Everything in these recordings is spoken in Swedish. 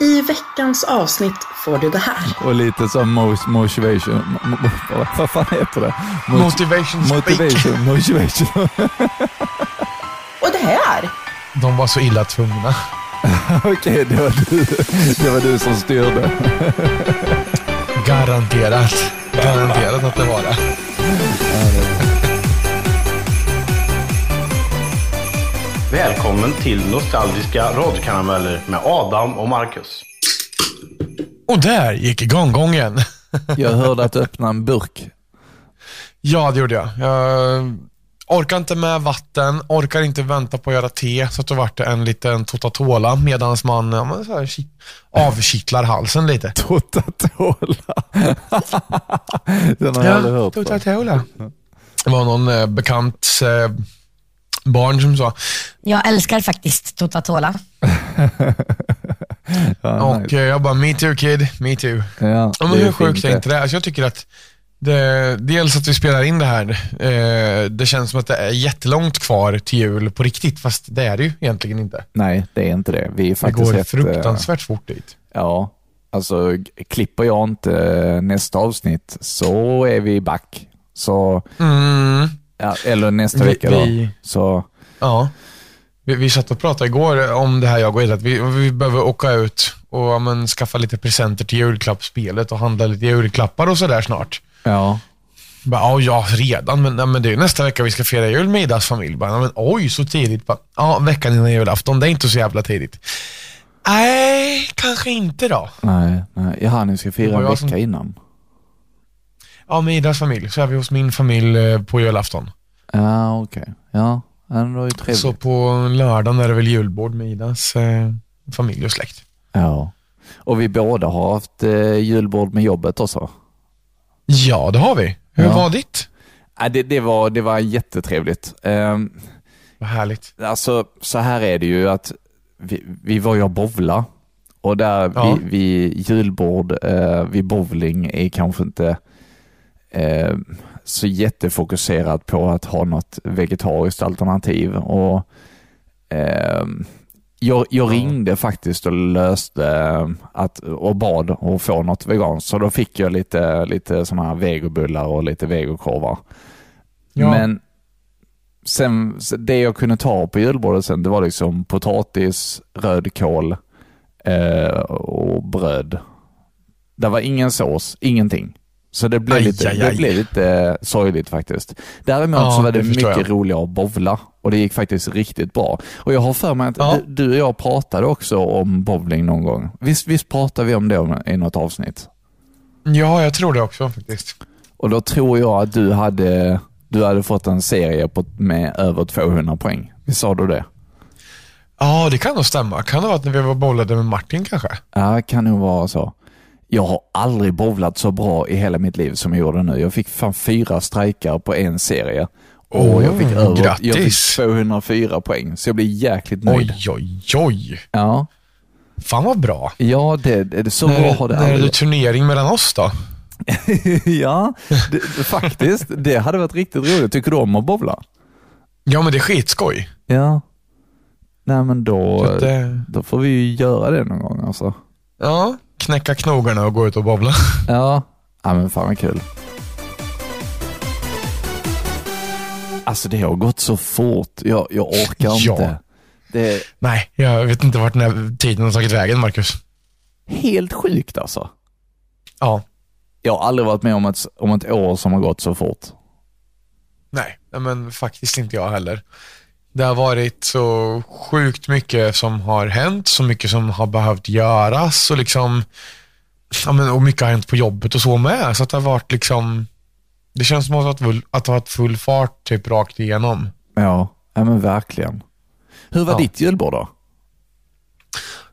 I veckans avsnitt får du det här. Och lite som mo- motivation. mo- mo- Vad fan heter det? Mot- Motivation speak. Motivation. Motivation. Och det här. De var så illa tvungna. Okej, det, var du, det var du som styrde. Garanterat. Garanterat att det var det. Välkommen till Nostalgiska radiokarameller med Adam och Marcus. Och där gick igånggången. Jag hörde att du öppnade en burk. Ja, det gjorde jag. Jag orkar inte med vatten, orkar inte vänta på att göra te, så att då vart det en liten totatola medan man ja, men så här, ki- avkittlar halsen lite. Totatola. Den har jag aldrig hört totatola. Det var någon eh, bekant eh, barn som sa, Jag älskar faktiskt Totatola. Ja, och nice. eh, jag bara, me too kid, me too. ja, men det hur sjukt är inte det? Alltså jag tycker att det, dels att vi spelar in det här, eh, det känns som att det är jättelångt kvar till jul på riktigt, fast det är det ju egentligen inte. Nej, det är inte det. Vi är Det faktiskt går rätt, eh, fruktansvärt fort dit. Ja, alltså klipper jag inte eh, nästa avsnitt så är vi back. Så, Mm, ja, eller nästa Vi- vecka då. vi- Så, ja. Vi, vi satt och pratade igår om det här, jag och Ed, att vi, vi behöver åka ut och men, skaffa lite presenter till julklappsspelet och handla lite julklappar och sådär snart. ja. Bara, ja, redan, men, ja, men det är nästa vecka vi ska fira jul med Idas familj. Bara, men, oj, så tidigt. Bara, ja, veckan innan julafton, det är inte så jävla tidigt. Nej, kanske inte då. Nej, nej. Jaha, ni ska fira en vecka som- innan. Ja, med Idas familj så är vi hos min familj eh, på julafton. Ja, okej. Ja, ja, det var ju trevligt. Så på lördagen är det väl julbord med Idas eh, familj och släkt. Ja. Och vi båda har haft eh, julbord med jobbet också. Ja, det har vi. Hur Ja. var ditt? Ja, det, det, var, det var jättetrevligt. Ehm, Vad härligt. Alltså, så här är det ju att vi, vi var ju och bowla och där Ja. vi, vi julbord eh, vid bowling är kanske inte eh, så jättefokuserat på att ha något vegetariskt alternativ. Och eh, jag, jag ringde faktiskt och löste eh, att, och bad att få något veganskt, så då fick jag lite, lite såna här vegobullar och lite vegokorvar. Ja. Men sen, det jag kunde ta på julbordet sen, det var liksom potatis, rödkål eh, och bröd. Det var ingen sås, ingenting. Så det blev, Aj, lite, aj, det aj. blev lite sorgligt faktiskt. Däremot Ja, så var det, det mycket jag. roligare att bowla och det gick faktiskt riktigt bra. Och jag har för mig att Ja. du, du och jag pratade också om bowling någon gång. Visst, visst pratade vi om det i något avsnitt? Ja, jag tror det också faktiskt. Och då tror jag att du hade, du hade fått en serie på, med över 200 poäng. Visst sa du det? Ja, det kan nog stämma. Kan det vara att när vi var bollade med Martin kanske? Ja, kan nog vara så. Jag har aldrig bowlat så bra i hela mitt liv som jag gjorde nu. Jag fick fan fyra strejkar på en serie. Och Oh, jag, fick över, jag fick grattis. 204 poäng, så jag blir jäkligt nöjd. Oj, oj, oj. Ja, Fan vad bra. ja det, det, så bra När, har det när är det turnering mellan oss då? Ja, det, faktiskt. Det hade varit riktigt roligt. Tycker du om att bowla? Ja, men det är skitskoj. Ja. Nej men då, eh, då får vi ju göra det någon gång alltså. Ja, knäcka knogarna och gå ut och bobbla. Ja, ja men fan vad kul. Alltså det har gått så fort. Jag, jag orkar Ja. inte. Det Nej, jag vet inte vart den här tiden har tagit vägen, Marcus. helt sjukt alltså. Ja, Jag har aldrig varit med om ett, om ett år som har gått så fort. nej, nej, men faktiskt inte jag heller. Det har varit så sjukt mycket som har hänt, så mycket som har behövt göras och liksom, ja, men, och mycket har hänt på jobbet och så med. Så att det har varit liksom, det känns som att det har varit full, att det har varit full fart typ rakt igenom. Ja, ja men verkligen. Hur var Ja. ditt julbord då?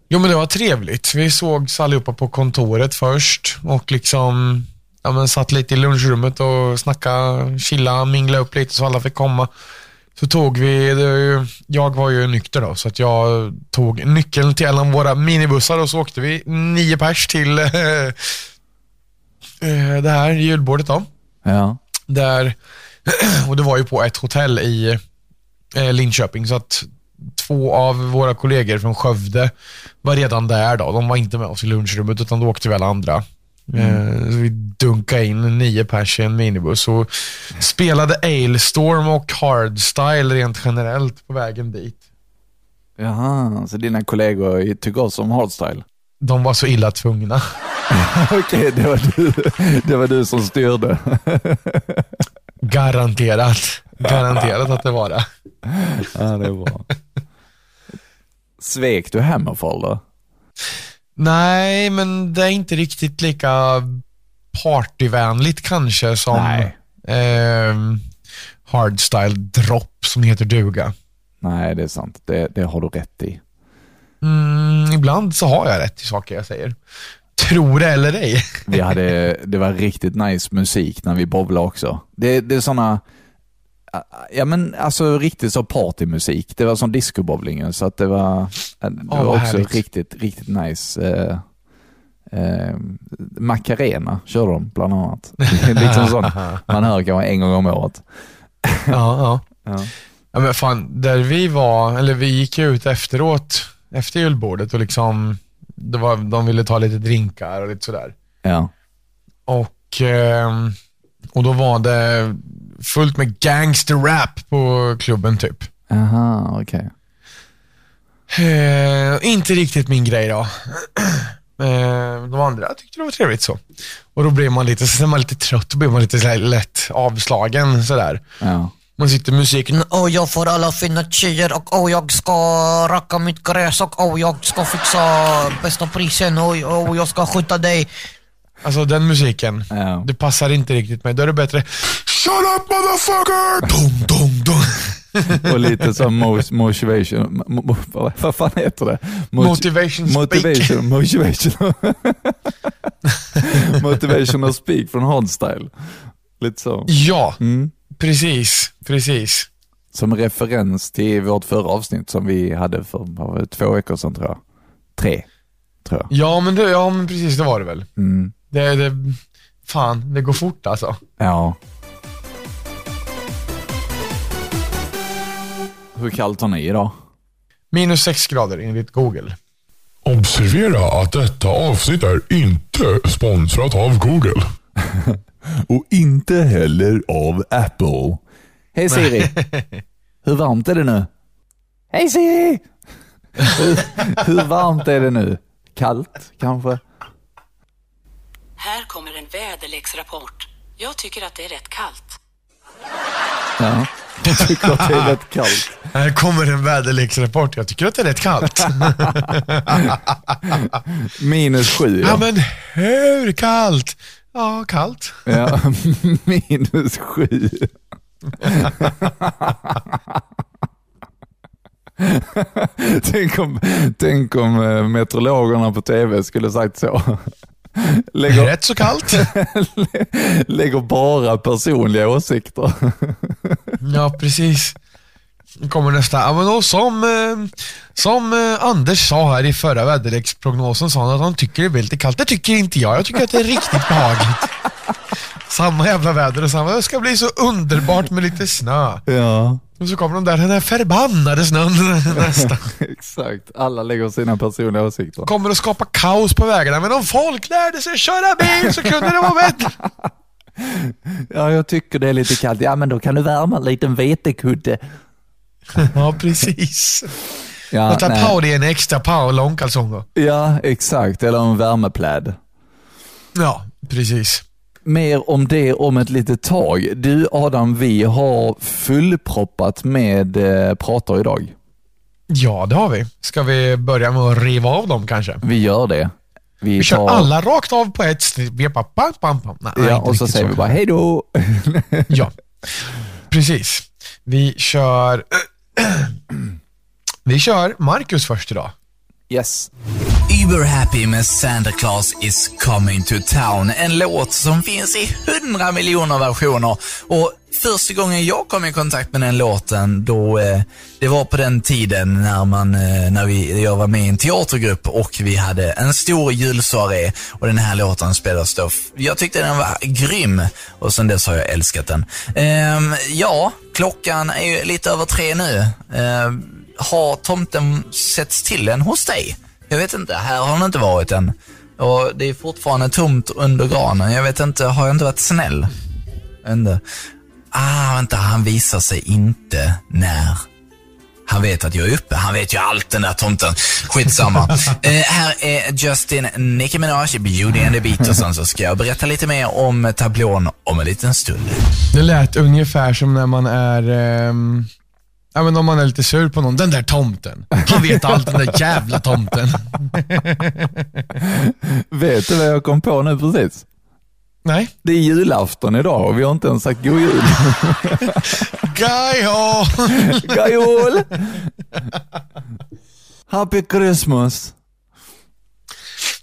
Jo men det var trevligt. Vi sågs allihopa på kontoret först och liksom ja, men satt lite i lunchrummet och snackade, chilla, mingla upp lite så alla fick komma. Så tog vi, jag var ju nykter då, så att jag tog nyckeln till en av våra minibussar och så åkte vi nio pers till eh, eh, det här julbordet då. Ja, Där, och det var ju på ett hotell i eh, Linköping, så att två av våra kollegor från Skövde var redan där då. De var inte med oss i lunchrummet utan då åkte vi alla andra. Eh, så vi dunkade in nio pers i en minibuss och spelade Ailstorm och Hardstyle rent generellt på vägen dit. Jaha, så dina kollegor tycker också om hardstyle? De var så illa tvungna. Okej, det, var du, det var du som styrde. Garanterat. Garanterat att det var det. ja, det är bra. Svek du Hammerfall då? Nej, men det är inte riktigt lika partyvänligt kanske som eh, Hardstyle Drop som heter duga. Nej, det är sant. Det, det har du rätt i. Mm, ibland så har jag rätt i saker jag säger. Tror det eller ej. Vi hade, det var riktigt nice musik när vi bowlade också. Det, det är såna, ja men alltså riktigt så partymusik. Det var som discobowlingen så att det var, det Åh, var också härligt. riktigt, riktigt nice. Eh, eh, Macarena körde de bland annat. Liksom sånt man hör kanske en gång om året. ja, ja. Ja. Ja men fan, där vi var, eller vi gick ut efteråt, efter julbordet och liksom, det var, de ville ta lite drinkar och lite sådär. Ja. Och, ehm, och då var det fullt med gangster-rap på klubben typ. Aha, okej. Eh, inte riktigt min grej då. Eh, de andra tyckte det var trevligt så. Och då blev man lite, så är man lite trött, då blir man lite så här lätt avslagen sådär. Ja. Man sitter med musiken, Och jag får alla fina tjejer och oh, jag ska racka mitt gräs och oh, jag ska fixa bästa prisen och oh, jag ska skjuta dig. Alltså den musiken, Ja. det passar inte riktigt mig. Då är det bättre, shut up motherfucker! Dum, dum, dum. Och lite så mo- motivation, mo, mo, vad, fan heter det? Mot- Motivation speak. Motivation, motivation. Motivational speak från Hardstyle. Lite så. Ja, Mm. precis, precis. Som referens till vårt förra avsnitt som vi hade för två veckor sedan tror jag. Tre, tror jag. Ja men, det, ja, men precis, det var det väl. Mm. Det, det, fan, det går fort alltså. Ja. Hur kallt har ni idag? Minus sex grader enligt Google. Observera att detta avsnitt är inte sponsrat av Google. Och inte heller av Apple. Hej Siri. Hur varmt är det nu? Hej Siri! hur, hur varmt är det nu? Kallt kanske? Här kommer en väderleksrapport. Jag tycker att det är rätt kallt. Ja. Jag tycker att det är rätt kallt. Här kommer en väderleksrapport. Jag tycker att det är rätt kallt. Minus sju ja ja. men hur kallt? Ja, kallt. ja. Minus sju. tänk, om, tänk om eh, meteorologerna på tv skulle sagt så. Lägger, Rätt så kallt. lägger bara personliga åsikter. Ja, precis. Nu kommer nästa. Ja, men då, som eh, som eh, Anders sa här i förra väderleksprognosen sa han att han tycker det blir lite kallt. Det tycker inte jag. Jag tycker att det är riktigt behagligt. Samma jävla väder och samma. Det ska bli så underbart med lite snö. ja. Och så kommer de där, den här förbannade snön nästa. Exakt, alla lägger sina personliga åsikter. Kommer att skapa kaos på vägarna. Men om folk lärde sig köra bil så kunde det vara bättre. Ja, jag tycker det är lite kallt. Ja, men då kan du värma en liten vetekudde. Ja, precis. Ja, Och ta nej. på dig en extra par långkalsonger. ja, exakt. Eller en värmepläd. Ja, precis. Mer om det om ett litet tag. Du Adam, vi har fullproppat med eh, pratar idag. Ja, det har vi. Ska vi börja med att riva av dem kanske? Vi gör det. Vi kör alla rakt av på ett snitt. Vi bara pam, pam, pam. Nej, Ja, och så säger vi bara hej då. Ja, precis. Vi kör... vi kör Marcus först idag. Yes. Uber Happy med Santa Claus is coming to town. En låt som finns i hundra miljoner versioner. Och första gången jag kom i kontakt med den låten, då, eh, det var på den tiden när, man, eh, när vi, jag var med i en teatergrupp och vi hade en stor julsoaré och den här låten spelades då. Jag tyckte den var grym och sen dess har jag älskat den. Eh, ja, klockan är ju lite över tre nu. Ehm, har tomten setts till än hos dig? Jag vet inte, här har den inte varit än. Och det är fortfarande tomt under granen. Jag vet inte, har jag inte varit snäll? Ändå. Ah, vänta, han visar sig inte när han vet att jag är uppe. Han vet ju allt den där tomten. Skitsamma. eh, här är Justin Nicki Minaj, Beauty and the Beat och sen så ska jag berätta lite mer om tablån om en liten stund. Det lät ungefär som när man är ehm, Ja men om man är lite sur på någon, den där tomten. Han vet allt, den där jävla tomten. Vet du vad jag kom på nu precis? Nej. Det är julafton idag och vi har inte ens sagt god jul. Gajo! God jul! Happy Christmas!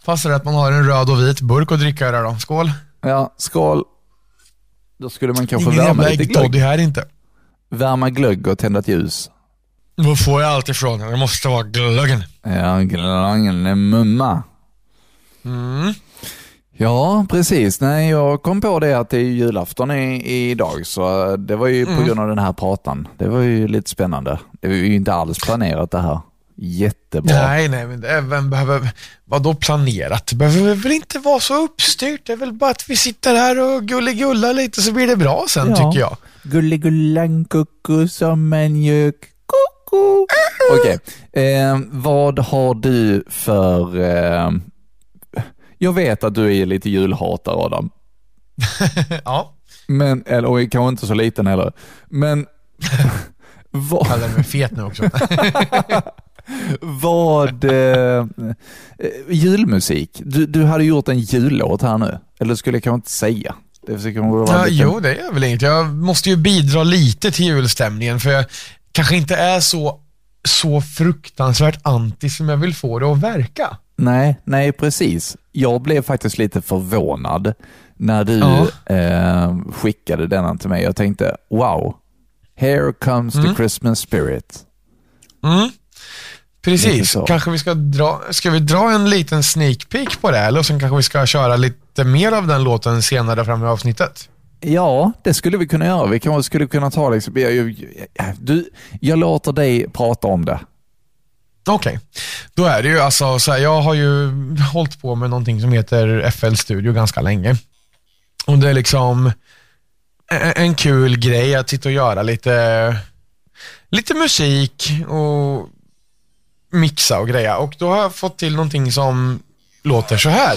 Passar det att man har en röd och vit burk att dricka där då? Skål. Ja, skål. Då skulle man kanske Ingen värma jävla lite glögg. här inte. Värma glögg och tända ett ljus. Var får jag allt ifrån? Det måste vara glöggen. Ja, glöggen är mumma. Mm. Ja, precis. Nej, jag kom på det att det är julafton i, idag, så det var ju på Mm. grund av den här pratan. Det var ju lite spännande. Det var ju inte alls planerat det här. Jättebra. Nej, nej, men vem behöver, vadå planerat? Det behöver väl inte vara så uppstyrt. Det är väl bara att vi sitter här och gulligullar lite så blir det bra sen Ja. tycker jag. Gulligullan kucku som en mjuk koko. Okej, eh, vad har du för... Eh, jag vet att du är lite julhatare Adam. ja, Men, eller och kanske inte så liten heller. Men vad, kallar mig fet nu också. vad eh, eh, julmusik. Du, du hade gjort en jullåt här nu. Eller skulle jag kanske inte säga. Det försöker man vara Ja, lite- jo, det är väl inget. Jag måste ju bidra lite till julstämningen för jag kanske inte är så, så fruktansvärt anti som jag vill få det att verka. Nej, nej precis. Jag blev faktiskt lite förvånad när du Ja. eh, skickade denna till mig. Jag tänkte, wow, here comes the Christmas spirit. Mm. Precis, kanske vi ska dra, ska vi dra en liten sneak peek på det eller sen kanske vi ska köra lite mer av den låten senare fram i avsnittet. Ja, det skulle vi kunna göra. Vi kanske skulle kunna ta liksom, du, jag låter dig prata om det. Okej, då är det ju alltså så här, jag har ju hållit på med någonting som heter FL Studio ganska länge. Och det är liksom en kul grej att sitta och göra lite, lite musik och mixa och greja. Och då har jag fått till någonting som låter så här.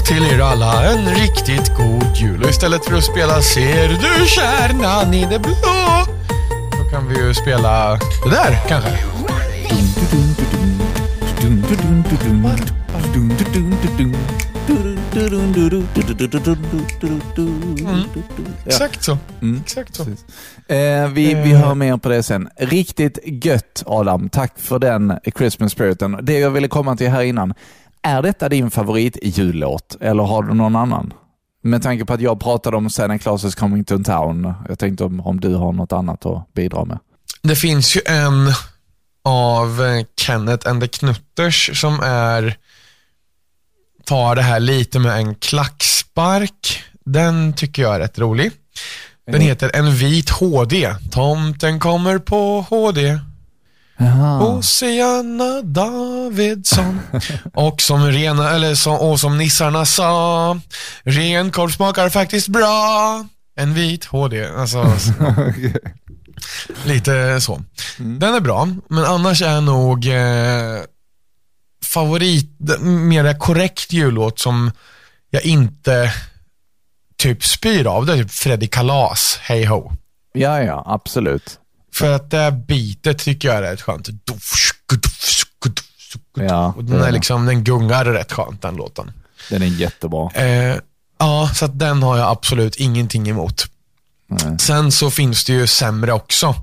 Till er alla en riktigt god jul. Och istället för att spela Ser du kärnan i det blå? Då kan vi ju spela det där kanske. Exakt så. Mm. Exakt så. Eh, vi, vi hör mer på det sen. Riktigt gött Adam. Tack för den Christmas spiriten. Det jag ville komma till här innan. Är detta din favorit jullåt eller har du någon annan? Med tanke på att jag pratade om Santa Claus is coming to town. Jag tänkte om, om du har något annat att bidra med. Det finns ju en av eh, Kenneth and the Knutters som är tar det här lite med en klackspark. Den tycker jag är rätt rolig. Den heter En vit HD. Tomten kommer på HD. Jaha. Oceana Davidsson. Och som, rena, eller som, och som nissarna sa, renkorv smakar faktiskt bra. En vit HD. Alltså, lite så. Den är bra, men annars är nog eh, favorit, mer korrekt jullåt som jag inte typ spyr av, det är typ Freddy Kalas, Hey Ho. Ja, ja, absolut. För att det här beatet tycker jag är rätt skönt. Ja, Och den, är liksom, den gungar rätt skönt den låten. Den är jättebra. Eh, ja, så den har jag absolut ingenting emot. Nej. Sen så finns det ju sämre också.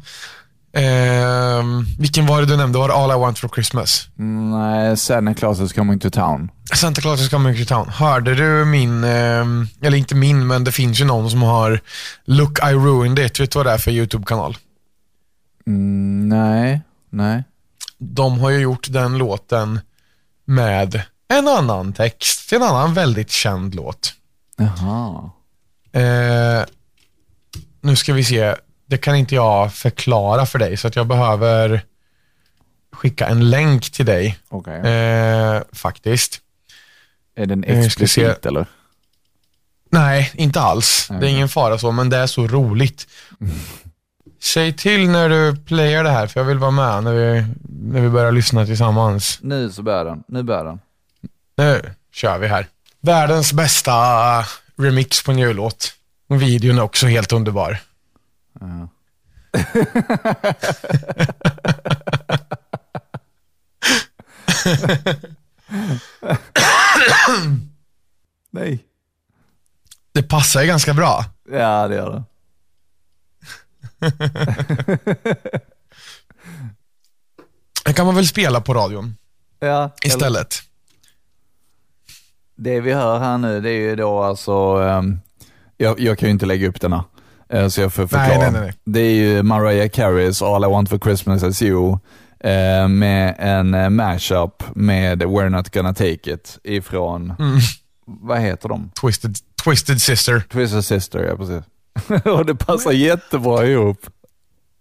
Ehm, vilken var det du nämnde? Var det All I Want For Christmas? Nej, Santa Claus is coming to town. Santa Claus is coming to town. Hörde du min, ehm, eller inte min, men det finns ju någon som har Look I ruined it. Vet du vad det är för YouTube-kanal? Mm, nej, nej. De har ju gjort den låten med en annan text till en annan väldigt känd låt. Jaha. Eh, nu ska vi se. Det kan inte jag förklara för dig, så att jag behöver skicka en länk till dig. Okej. Eh, faktiskt. Är den se. explicit eller? Nej, inte alls. Det är ingen fara så, men det är så roligt. Säg till när du playar det här, för jag vill vara med när vi, när vi börjar lyssna tillsammans. Nu så börjar den. Nu börjar den. Nu kör vi här. Världens bästa remix på en jullåt. Och videon är också helt underbar. Ja. Nej. Det passar ju ganska bra. Ja, det gör det. Det kan man väl spela på radion Ja, istället. Det vi hör här nu, det är ju då alltså, ehm, jag, jag kan ju inte lägga upp denna, eh, så jag får förklara. Nej, nej, nej, nej. Det är ju Mariah Careys All I Want For Christmas Is You, eh, med en eh, mashup med We're Not Gonna Take It ifrån, Mm. vad heter de? Twisted, Twisted Sister. Twisted Sister, ja precis. Och det passar jättebra ihop.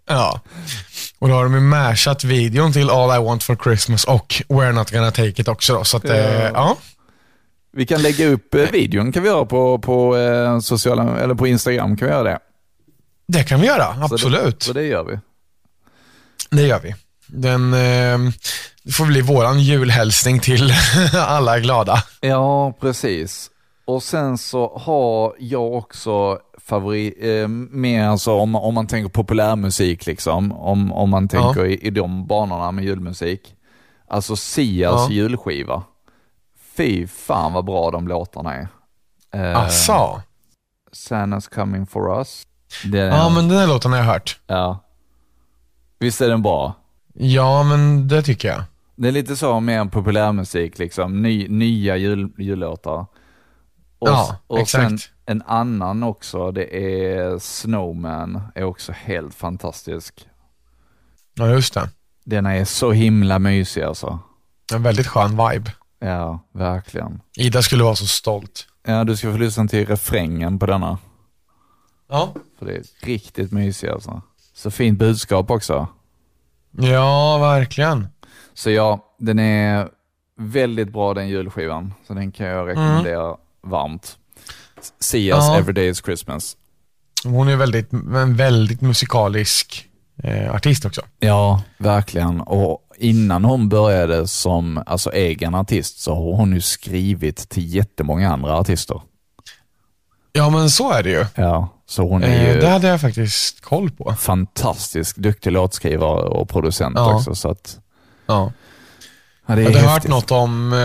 Ja. Och då har de ju mashat videon till All I Want For Christmas och We're Not Gonna Take It också då. Så att, Ja. ja. ja. Vi kan lägga upp eh, videon kan vi göra på, på, eh, sociala, eller på Instagram, kan vi göra det? Det kan vi göra, Så absolut. Det, så det gör vi. Det gör vi. Den eh, det får bli våran julhälsning till alla glada. Ja, precis. Och sen så har jag också favorit, eh, mer alltså om, om man tänker populärmusik liksom, om, om man tänker i, i de banorna med julmusik. Alltså Sias Ja. julskiva. Fy fan vad bra de låtarna är. Eh, Asså? Santa's coming for us. Det, Ja, men den här låten har jag hört. ja. Visst är den bra? Ja, men det tycker jag. Det är lite så med populärmusik, liksom. Ny, nya jul, jullåtar. Och, Ja, och exakt. sen en annan också, det är Snowman, är också helt fantastisk. Ja, just det. Den är så himla mysig alltså. En väldigt skön vibe. Ja, verkligen. Ida skulle vara så stolt. Ja, du ska få lyssna till refrängen på denna. Ja. För det är riktigt mysig alltså. Så fint budskap också. Ja, verkligen. Så ja, den är väldigt bra den julskivan. Så den kan jag rekommendera varmt. Sias Ja. Every Day Is Christmas. Hon är väldigt, en väldigt musikalisk eh, artist också. Ja, verkligen. Och innan hon började som alltså, egen artist så har hon ju skrivit till jättemånga andra artister. Ja, men så är det ju. Ja, så hon är Eh, ju det hade jag faktiskt koll på. fantastisk duktig låtskrivare och producent Ja. också. Så att, Ja. Ja, Jag hade hört häftigt. något om, eh,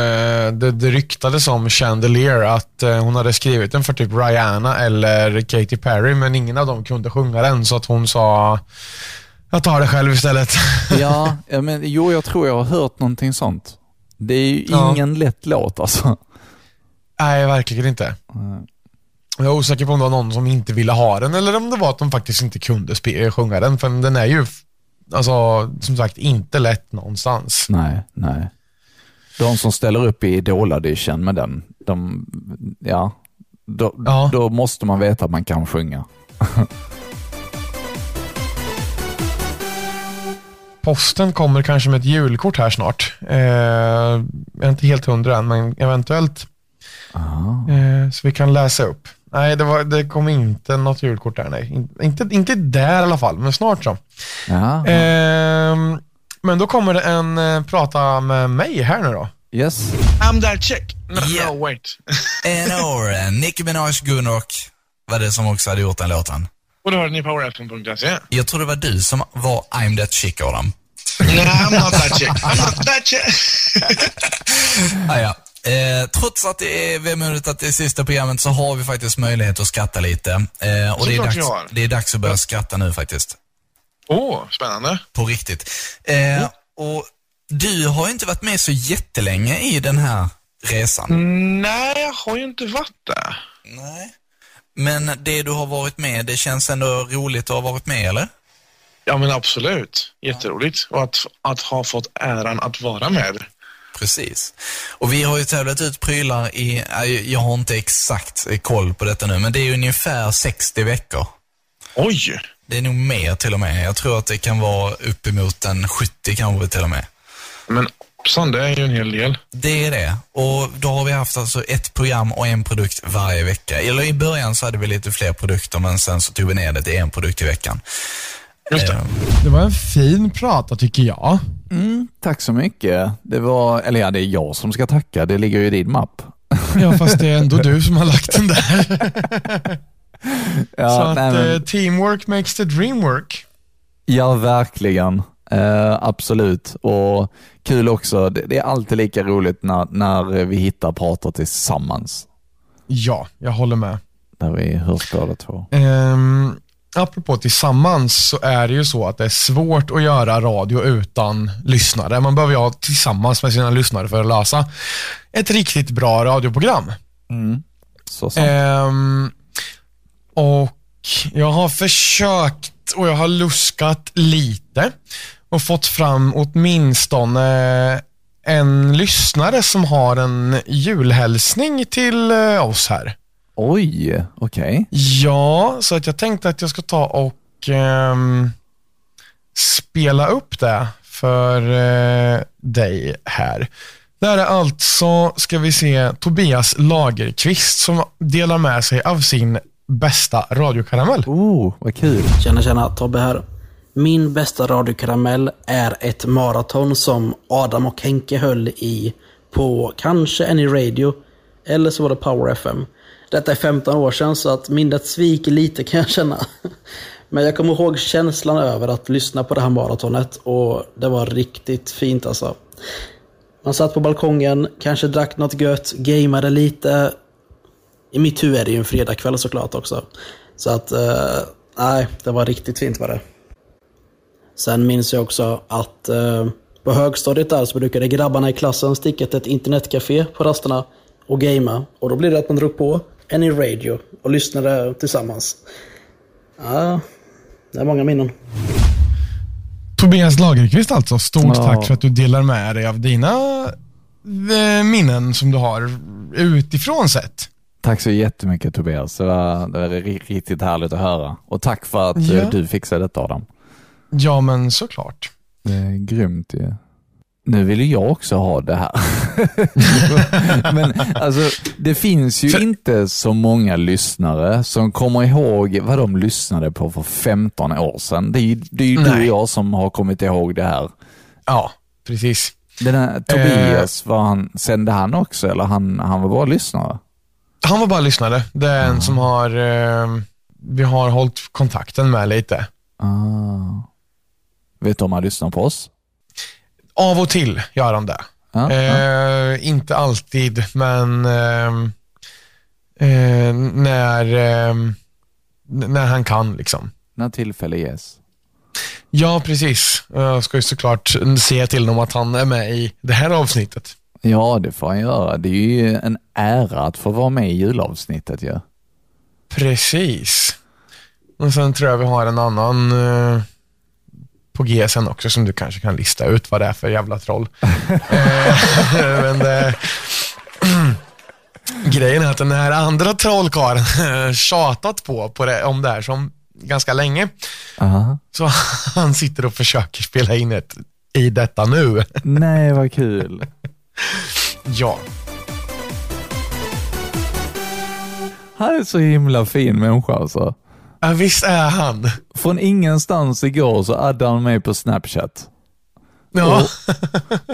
det, det ryktades om Chandelier, att eh, hon hade skrivit den för typ Rihanna eller Katy Perry, men ingen av dem kunde sjunga den, så att hon sa, jag tar det själv istället. Ja, ja, men jo, jag tror jag har hört någonting sånt. Det är ju Ja. ingen lätt låt alltså. Nej, verkligen inte. Jag är osäker på om det var någon som inte ville ha den, eller om det var att de faktiskt inte kunde spe- sjunga den, för den är ju, alltså, som sagt, inte lätt någonstans. Nej, nej. De som ställer upp i Idol-audition med den, de, ja, då, Ja. då måste man veta att man kan sjunga. Posten kommer kanske med ett julkort här snart. Eh, jag är inte helt hundra än, men eventuellt. Eh, så vi kan läsa upp. Nej, det, var, det kom inte något julkort där. Nej. In, inte, inte där i alla fall, men snart så. Ehm, men då kommer det en eh, prata med mig här nu då. yes. I'm that chick. No, Yeah. no wait. En år, Nicki Minaj Gunrock var det som också hade gjort den låten. Och då hörde ni powerapton.se. Jag tror det var du som var I'm that chick Adam. Nej, I'm not that chick. I'm not that chick. Ah, ja. Eh, trots att det är vemodigt att det är sista programmet så har vi faktiskt möjlighet att skratta lite. Eh, och det är, Såklart dags, har. det är dags att börja skratta nu faktiskt. Åh, spännande. På riktigt. Eh, och du har ju inte varit med så jättelänge i den här resan. Nej, jag har ju inte varit där. Nej. Men det du har varit med, det känns ändå roligt att ha varit med, eller? Ja, men absolut. Jätteroligt. Och att, att ha fått äran att vara med. Precis. Och vi har ju tävlat ut prylar i, jag har inte exakt koll på detta nu, men det är ungefär 60 veckor. Oj! Det är nog mer till och med. Jag tror att det kan vara uppemot en 70 kanske till och med. Men hoppsan, det är ju en hel del. Det är det. Och då har vi haft alltså ett program och en produkt varje vecka. Eller i början så hade vi lite fler produkter, men sen så tog vi ner det till en produkt i veckan. Just det. Eh, Det var en fin prata tycker jag. Mm, tack så mycket. Det var, eller ja, det är jag som ska tacka. Det ligger ju i din mapp. Ja, fast det är ändå du som har lagt den där. Ja, Så att nej, men- eh, teamwork makes the dream work. Ja, verkligen. Eh, absolut. Och kul också. Det, det är alltid lika roligt när, när vi hittar pratar tillsammans. Ja, jag håller med. Där vi hörs båda två. Um, apropå tillsammans så är det ju så att det är svårt att göra radio utan lyssnare. Man behöver ju ha tillsammans med sina lyssnare för att lösa ett riktigt bra radioprogram. Så sant. Ehm, och jag har försökt och jag har luskat lite och fått fram åtminstone en lyssnare som har en julhälsning till eh, oss här. Oj, okej. Ja, så att jag tänkte att jag ska ta och ehm, spela upp det för eh, dig här. Det här är alltså, ska vi se, Tobias Lagerqvist som delar med sig av sin bästa radiokaramell. Oh, vad kul. Tjena tjena, Tobbe här. Min bästa radiokaramell är ett maraton som Adam och Henke höll i på kanske Any Radio eller så var det Power FM. Detta är 15 år sedan så att minnet sviker lite kan jag känna. Men jag kommer ihåg känslan över att lyssna på det här maratonet och det var riktigt fint alltså. Man satt på balkongen, kanske drack något gött, gameade lite. I mitt huvud är det ju en fredagkväll såklart också. Så att, eh, nej, det var riktigt fint var det. Sen minns jag också att eh, på högstadiet där så brukade grabbarna i klassen sticka till ett internetcafé på rasterna och gamea. Och då blev det att man drog på Any Radio och lyssnade tillsammans. Ja, det är många minnen. Tobias Lagerqvist alltså, stort Ja. tack för att du delar med dig av dina eh, minnen som du har utifrån sett. Tack så jättemycket Tobias. Det var, det var ri- riktigt härligt att höra. Och tack för att eh, Ja. du fixade detta Adam. Ja, men såklart. Det är grymt ju. Nu vill ju jag också ha det här. Men alltså, det finns ju inte så många lyssnare som kommer ihåg vad de lyssnade på för 15 år sedan. Det är ju, det är ju du och jag som har kommit ihåg det här. Ja, precis. Den här Tobias, var han, sände han också eller han, han var bara lyssnare? Han var bara lyssnare. Det är en som har, eh, vi har hållit kontakten med lite. Ah. Vet du om han lyssnar på oss? Av och till gör han det. Ja. Eh, inte alltid, men ehm, eh, när, ehm, när han kan. liksom. När tillfälle ges. Ja, precis. Jag ska ju såklart se till honom att han är med i det här avsnittet. Ja, det får han göra. Det är ju en ära att få vara med i julavsnittet ju. Precis. Och sen tror jag vi har en annan eh, på G sen också som du kanske kan lista ut vad det är för jävla troll. Eh, Men det, grejen är att den här andra trollkarlen tjatat på, på det, om det här som ganska länge. Aha. Så han sitter och försöker spela in ett i detta nu. Nej, vad kul. Ja. Han är så himla fin människa alltså. ja, visst är han. Från ingenstans igår så addade han mig på Snapchat. Ja.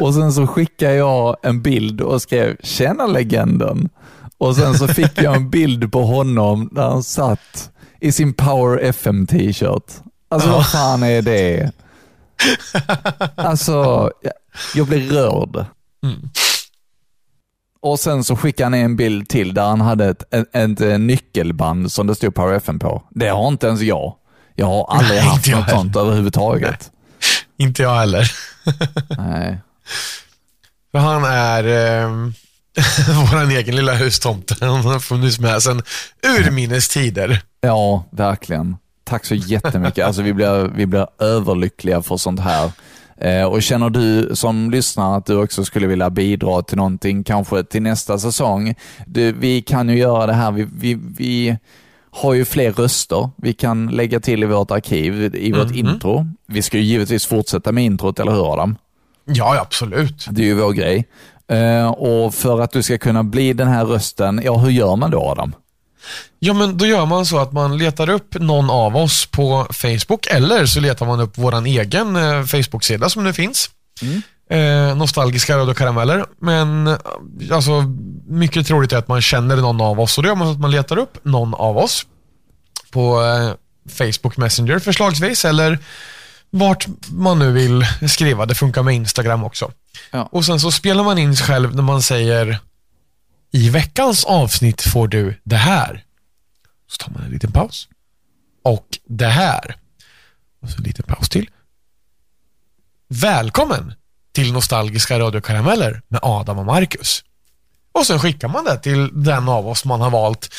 Och sen så skickade jag en bild och skrev “Tjena legenden” och sen så fick jag en bild på honom där han satt i sin Power FM t-shirt. Alltså vad fan är det? Alltså, jag, jag blir rörd. Och sen så skickade han en bild till där han hade ett, ett, ett nyckelband som det stod Power FM på. Det har inte ens jag. Jag har aldrig Nej, haft något heller. sånt överhuvudtaget. Inte jag heller. Nej. För han är eh, vår egen lilla hustomte. Han har funnits med sedan urminnes tider. Ja, verkligen. Tack så jättemycket. Alltså, vi, blir, vi blir överlyckliga för sånt här. Eh, och känner du som lyssnar att du också skulle vilja bidra till någonting, kanske till nästa säsong. Du, vi kan ju göra det här, vi, vi, vi har ju fler röster vi kan lägga till i vårt arkiv, i vårt intro. Vi ska ju givetvis fortsätta med introt, eller hur Adam? Ja, absolut. Det är ju vår grej. Eh, och för att du ska kunna bli den här rösten, ja hur gör man då Adam? Ja, men då gör man så att man letar upp någon av oss på Facebook eller så letar man upp vår egen eh, Facebook-sida som nu finns. Eh, nostalgiska röda karameller. Men eh, alltså, mycket troligt är att man känner någon av oss och då gör man så att man letar upp någon av oss på eh, Facebook Messenger förslagsvis eller vart man nu vill skriva. Det funkar med Instagram också. Ja. Och sen så spelar man in sig själv när man säger i veckans avsnitt får du det här. Så tar man en liten paus. Och det här. Och så en liten paus till. Välkommen till Nostalgiska radiokarameller med Adam och Marcus. Och sen skickar man det till den av oss man har valt.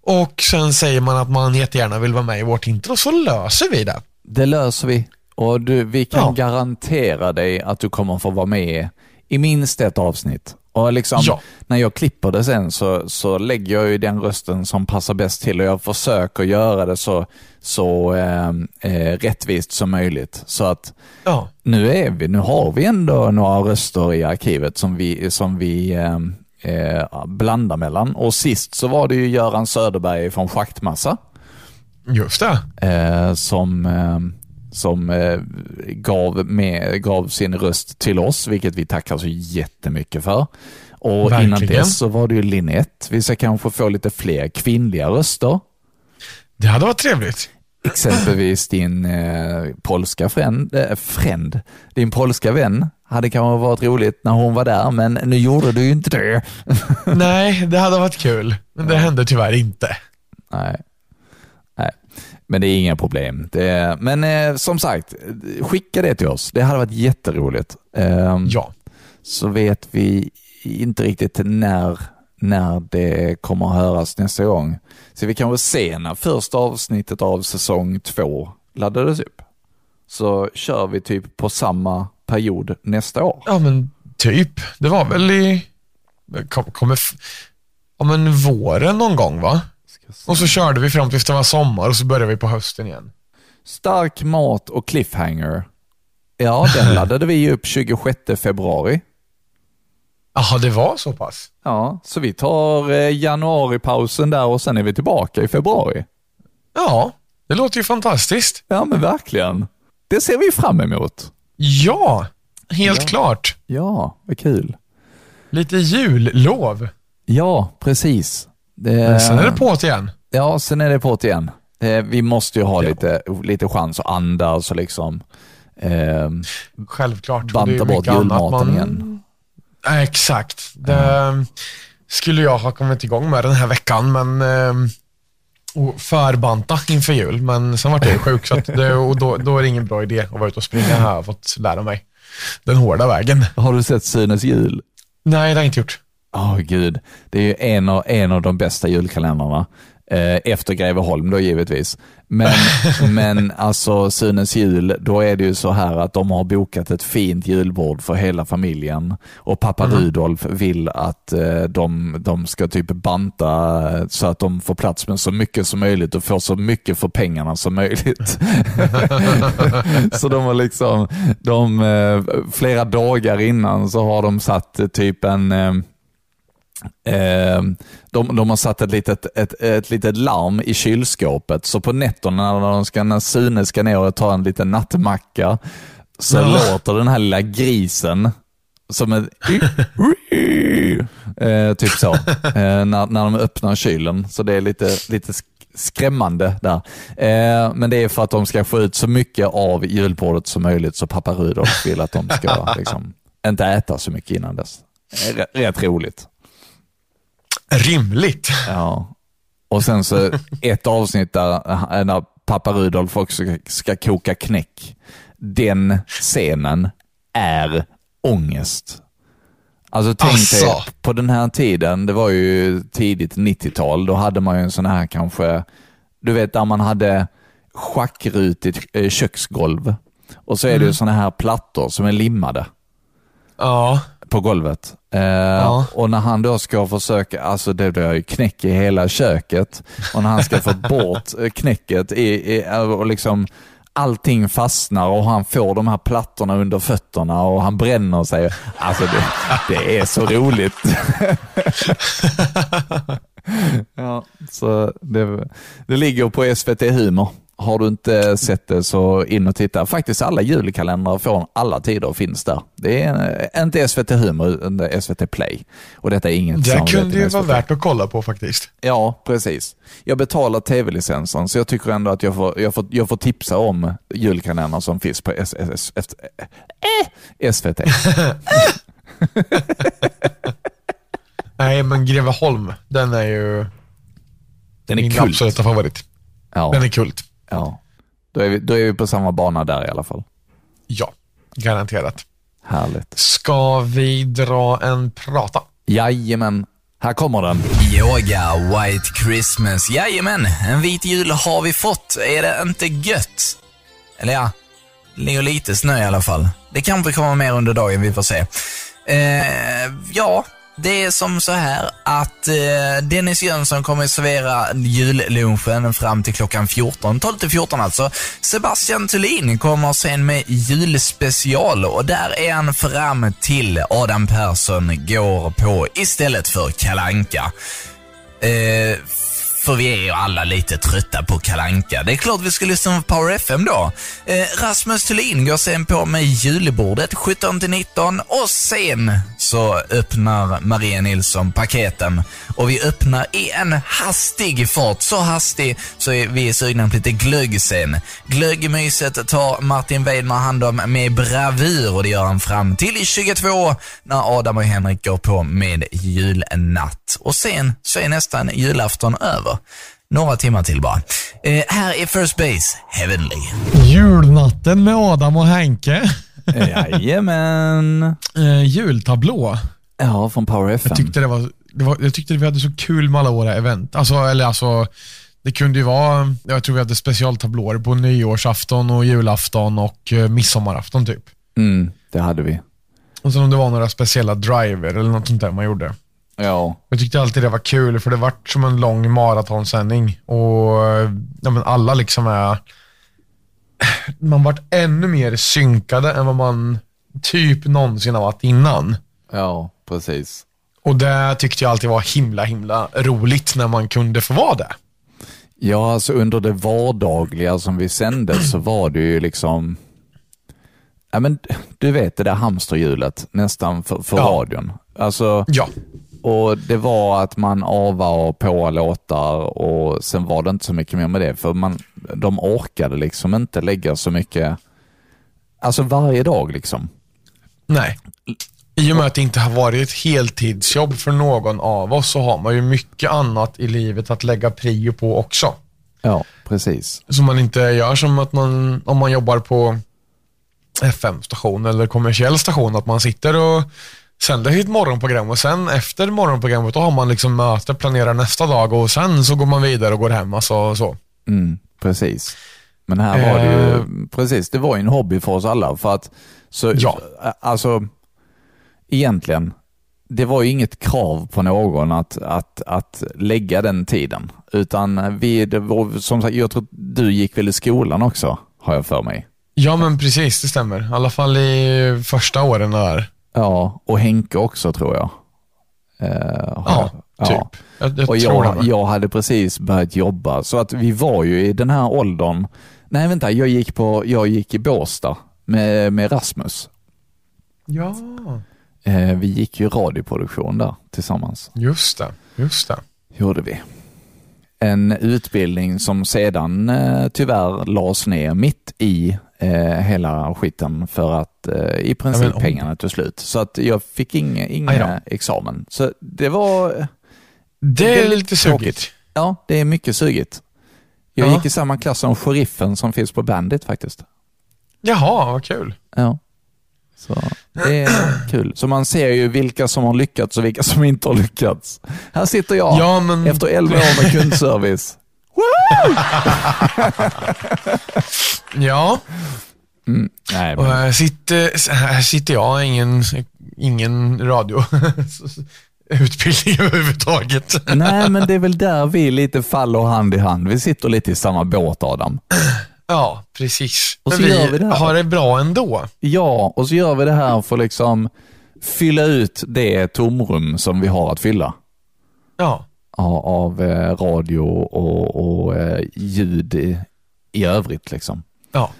Och sen säger man att man jättegärna vill vara med i vårt intro, så löser vi det. Det löser vi. Och du, vi kan Ja. garantera dig att du kommer få vara med i minst ett avsnitt. Och liksom, Ja. När jag klipper det sen så, så lägger jag ju den rösten som passar bäst till och jag försöker göra det så, så eh, eh, rättvist som möjligt. Så att Ja. nu, är vi, nu har vi ändå några röster i arkivet som vi, som vi eh, eh, blandar mellan. Och sist så var det ju Göran Söderberg från Schaktmassa Just det. eh, som, eh, som eh, gav, med, gav sin röst till oss, vilket vi tackar så jättemycket för. Och innan Verkligen. dess så var det ju Linette. Vi ska kanske få lite fler kvinnliga röster. Det hade varit trevligt. Exempelvis din eh, polska fränd, eh, fränd, din polska vän hade kanske varit roligt när hon var där, men nu gjorde du ju inte det. Nej, det hade varit kul. Men det hände tyvärr inte. Nej, men det är inga problem. Är, men eh, som sagt, skicka det till oss. Det hade varit jätteroligt. Ehm, Ja. Så vet vi inte riktigt när, när det kommer att höras nästa gång. Så vi kan väl se när första avsnittet av säsong två laddades upp. Så kör vi typ på samma period nästa år. Ja, men typ. Det var väl i... Kom, kommer... Ja, men våren någon gång va? Och så körde vi fram tills det var sommar och så började vi på hösten igen. Stark mat och cliffhanger. Ja, den laddade vi upp 26 februari. Jaha, det var så pass? Ja, så vi tar eh, januaripausen där och sen är vi tillbaka i februari. Ja, det låter ju fantastiskt. Ja, men verkligen. Det ser vi fram emot. Ja, helt Ja. klart. Ja, vad kul. Lite jullov. Ja, precis. Men sen är det på igen. Ja, sen är det på igen. Det, vi måste ju ha lite, lite chans att andas och liksom eh, Självklart. banta bort julmaten man- igen. Ja, Exakt. Det skulle jag ha kommit igång med den här veckan, men eh, och förbanta inför jul. Men sen vart jag ju sjuk, så det, och då, då är det ingen bra idé att vara ute och springa, har jag fått lära mig. Den hårda vägen. Har du sett Sunes jul? Nej, det har jag inte gjort. Åh gud, det är ju en av, en av de bästa julkalendrarna. Eh, efter Greveholm då givetvis. Men, men alltså Sunes jul, då är det ju så här att de har bokat ett fint julbord för hela familjen och pappa Mhm. Rudolf vill att eh, de, de ska typ banta eh, så att de får plats med så mycket som möjligt och får så mycket för pengarna som möjligt. så de har liksom, de, flera dagar innan så har de satt typ en eh, de, de har satt ett litet, ett, ett litet larm i kylskåpet, så på nätterna när, de ska, när Sune ska ner och ta en liten nattmacka, så Ja. låter den här lilla grisen som ett eh, typ så, eh, när, när de öppnar kylen. Så det är lite, lite sk- skrämmande där. Eh, men det är för att de ska få ut så mycket av julbordet som möjligt, så pappa Rudolf vill att de ska liksom, inte äta så mycket innan dess. Eh, rätt roligt. Rimligt. Ja. Och sen så ett avsnitt där, där pappa Rudolf också ska koka knäck. Den scenen är ångest. Alltså tänk Asså. dig, på den här tiden, det var ju tidigt 90-tal, då hade man ju en sån här kanske, du vet där man hade schackrutigt eh, köksgolv. Och så är det ju såna här plattor som är limmade Ja. På golvet. Eh, Och när han då ska försöka, alltså det blir ju knäck i hela köket och när han ska få bort eh, knäcket i, i, och liksom allting fastnar och han får de här plattorna under fötterna och han bränner sig. Alltså det, det är så roligt. ja, så det, det ligger på SVT Humor. Har du inte sett det så in och titta. Faktiskt alla julkalendrar från alla tider finns där. Det är inte SVT Humor, utan SVT Play. Och detta är inget Det kunde ju vara SVT. värt att kolla på faktiskt. Ja, precis. Jag betalar tv-licensen, så jag tycker ändå att jag får, jag får, jag får tipsa om julkalendrar som finns på S, S, S, eh, SVT. Nej, men Greveholm, den är ju Den är min kult. absoluta favorit. Ja, Den är kult. Ja. Då, är vi, då är vi på samma bana där i alla fall. Ja, garanterat. Härligt. Ska vi dra en prata? Jajamän, här kommer den. Yoga, White Christmas. Jajamän, en vit jul har vi fått. Är det inte gött? Eller ja, det ligger lite snö i alla fall. Det kanske kommer mer under dagen, vi får se. Eh, ja, det är som så här att eh, Dennis Jönsson kommer att servera jullunchen fram till klockan 14, 12 till 14 alltså. Sebastian Thulin kommer sen med julspecial och där är han fram till Adam Persson går på istället för Kalanka. Eh, för vi är ju alla lite trötta på Kalanka. Det är klart vi ska lyssna på Power FM då. Eh, Rasmus Thulin går sen på med julbordet 17 till 19 och sen så öppnar Maria Nilsson paketen och vi öppnar i en hastig fart. Så hastig så är vi är sugna på lite glögg sen. Glöggmyset tar Martin Weidman hand om med bravur och det gör han fram till 22 när Adam och Henrik går på med julnatt. Och sen så är nästan julafton över. Några timmar till bara. Eh, här är First Base, Heavenly. Julnatten med Adam och Henke. Jajamän. Eh, jultablå. Ja, från Power FM. Jag tyckte det var, det var, jag tyckte vi hade så kul med alla våra event. Alltså, eller alltså, det kunde ju vara, jag tror vi hade specialtablåer på nyårsafton och julafton och eh, midsommarafton typ. Mm, det hade vi. Och sen om det var några speciella driver eller något sånt där man gjorde. Ja, Jag tyckte alltid det var kul för det vart som en lång maratonsändning och ja, men alla liksom är, man vart ännu mer synkade än vad man typ någonsin har varit innan. ja, precis. Och det tyckte jag alltid var himla, himla roligt när man kunde få vara det. Ja, alltså under det vardagliga som vi sände så var det ju liksom, ja men du vet det där hamsterhjulet nästan för, för Ja. radion. Alltså, Ja. Och det var att man avar och på låtar och sen var det inte så mycket mer med det, för man, de orkade liksom inte lägga så mycket, alltså varje dag liksom. Nej. I och med att det inte har varit ett heltidsjobb för någon av oss så har man ju mycket annat i livet att lägga prio på också. Ja, precis. Som man inte gör som att man, om man jobbar på FM-station eller kommersiell station, att man sitter och sänder sitt morgonprogram och sen efter morgonprogrammet då har man liksom möte, planerar nästa dag och sen så går man vidare och går hem. Alltså, så. Mm, precis. Men här var det ju, Eh. precis, det var ju en hobby för oss alla. För att, så, Ja. alltså, egentligen, det var ju inget krav på någon att, att, att lägga den tiden. Utan vi, det var, som sagt, jag tror du gick väl i skolan också, har jag för mig. Ja men precis, det stämmer. I alla fall i första åren där. Ja, och Henke också tror jag. Eh, har- Ja, typ. Jag, jag och jag, jag hade precis börjat jobba, så att vi var ju i den här åldern. Nej, vänta, jag gick, på, jag gick i Båstad med, med Rasmus. Ja, Eh, vi gick ju radioproduktion där tillsammans. just det. Just det. Gjorde vi. En utbildning som sedan eh, tyvärr lades ner mitt i eh, hela skiten för att eh, i princip Ja, oj. pengarna tog slut. Så att jag fick inga, inga examen. Så det var, Det är Det är lite sugigt. ja, det är mycket sugigt. Jag Ja. gick i samma klass som sheriffen som finns på Bandit faktiskt. Jaha, vad kul. Ja. Så det är kul. Så man ser ju vilka som har lyckats och vilka som inte har lyckats. Här sitter jag Ja, men... efter 11 år med kundservice. Ja, Mm. Nej, och men, här sitter, här sitter jag, ingen, ingen radioutbildning överhuvudtaget. nej, men det är väl där vi lite faller hand i hand. Vi sitter lite i samma båt, Adam. Ja, precis. Och Men så vi, gör vi det här. har det bra ändå. Ja, och så gör vi det här för att liksom fylla ut det tomrum som vi har att fylla. Ja, Av, eh, radio och, och eh, ljud i, i övrigt. Liksom. ja.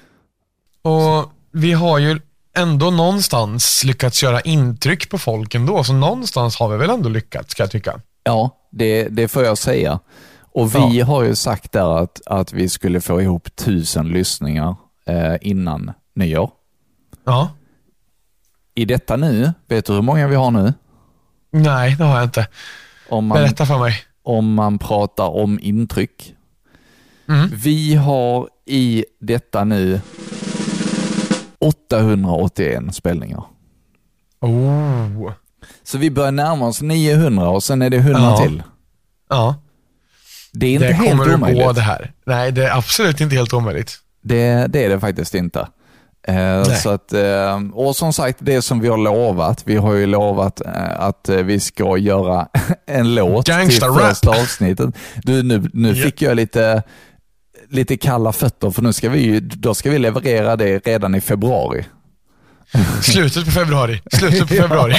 Och vi har ju ändå någonstans lyckats göra intryck på folk ändå, så någonstans har vi väl ändå lyckats, ska jag tycka. Ja, det, det får jag säga. Och vi har ju sagt där att, att vi skulle få ihop tusen lyssningar eh, innan nyår. Ja. I detta nu, vet du hur många vi har nu? Nej, det har jag inte. Om man, Berätta för mig. om man pratar om intryck. Mm. Vi har i detta nu 881 spelningar. Oh. Så vi börjar närma oss 900 och sen är det 100 Ja. till. Ja, Det är inte det helt kommer att omöjligt. gå det här. Nej, det är absolut inte helt omöjligt. Det, det är det faktiskt inte. Eh, så att, eh, och som sagt, det som vi har lovat. Vi har ju lovat eh, att vi ska göra en låt till Gangsta-rap. första avsnittet. Du, nu nu Ja. fick jag lite, lite kalla fötter för nu ska vi, då ska vi leverera det redan i februari. Slutet på februari. Slutet på februari.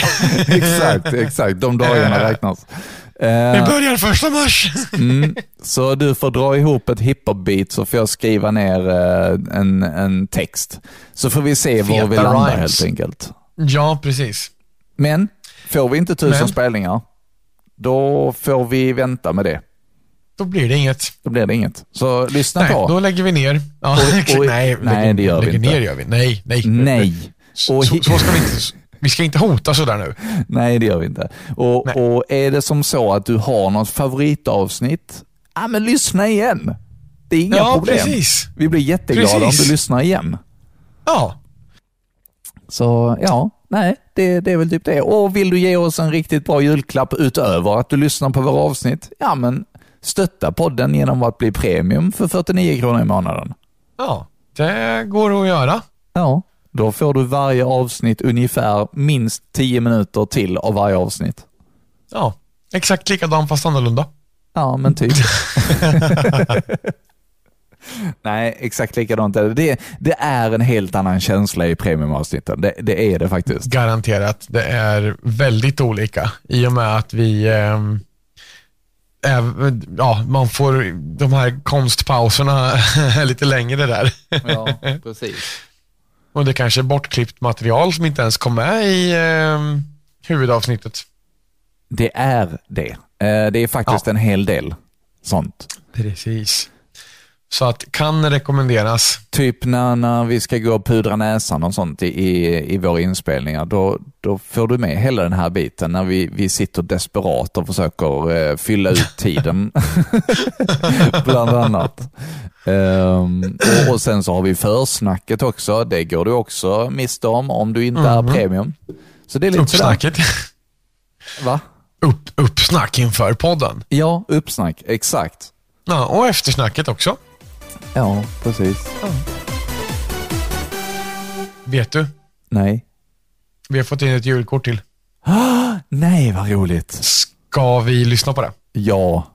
exakt, exakt. De dagarna räknas. Vi Eh, börjar första mars. Mm, så du får dra ihop ett hiphop-beat så får jag skriva ner eh, en, en text. Så får vi se var Feta vi landar rhymes. helt enkelt. Ja, precis. Men får vi inte tusen Men? spelningar, då får vi vänta med det. Då blir det inget. Då blir det inget. Så lyssna Nej, på. då lägger vi ner. Ja, Och- och- nej, nej, lägger, det gör vi inte. ner gör vi. Nej, nej. Nej. Så, Och så, så ska vi inte... Vi ska inte hota sådär nu. Nej, det gör vi inte. Och, Nej. och är det som så att du har något favoritavsnitt, ja men lyssna igen. Det är inga ja, problem. precis. Vi blir jätteglada Precis. om du lyssnar igen. Ja, Så ja, nej, det, det är väl typ det. Och vill du ge oss en riktigt bra julklapp utöver att du lyssnar på våra avsnitt, ja men stötta podden genom att bli premium för 49 kronor i månaden. ja. Det går att göra. Ja, då får du varje avsnitt ungefär minst 10 minuter till av varje avsnitt. Ja, exakt likadan fast annorlunda. Ja, men typ. Nej, exakt likadant är det. det. Är en helt annan känsla i premiumavsnitten. Det, det är det faktiskt. Garanterat. Det är väldigt olika i och med att vi ehm, är, ja, man får de här konstpauserna lite längre där. Ja, precis. Och det kanske är bortklippt material som inte ens kom med i ehm, huvudavsnittet. Det är det. Eh, Det är faktiskt Ja. en hel del sånt. Precis. Så att kan rekommenderas. Typ när, när vi ska gå och pudra näsan och sånt i, i, våra inspelningar, då, då får du med hela den här biten när vi, vi sitter desperat och försöker eh, fylla ut tiden. Bland annat. Ehm, och, och sen så har vi försnacket också. Det går du också miste om om du inte är Mhm. premium. Så det är lite sådär. Uppsnacket. Va? Upp, uppsnack inför podden. Ja, uppsnack. Exakt. Ja, och eftersnacket också. Ja, precis. Vet du? Nej. Vi har fått in ett julkort till. Nej, vad roligt. Ska vi lyssna på det? Ja.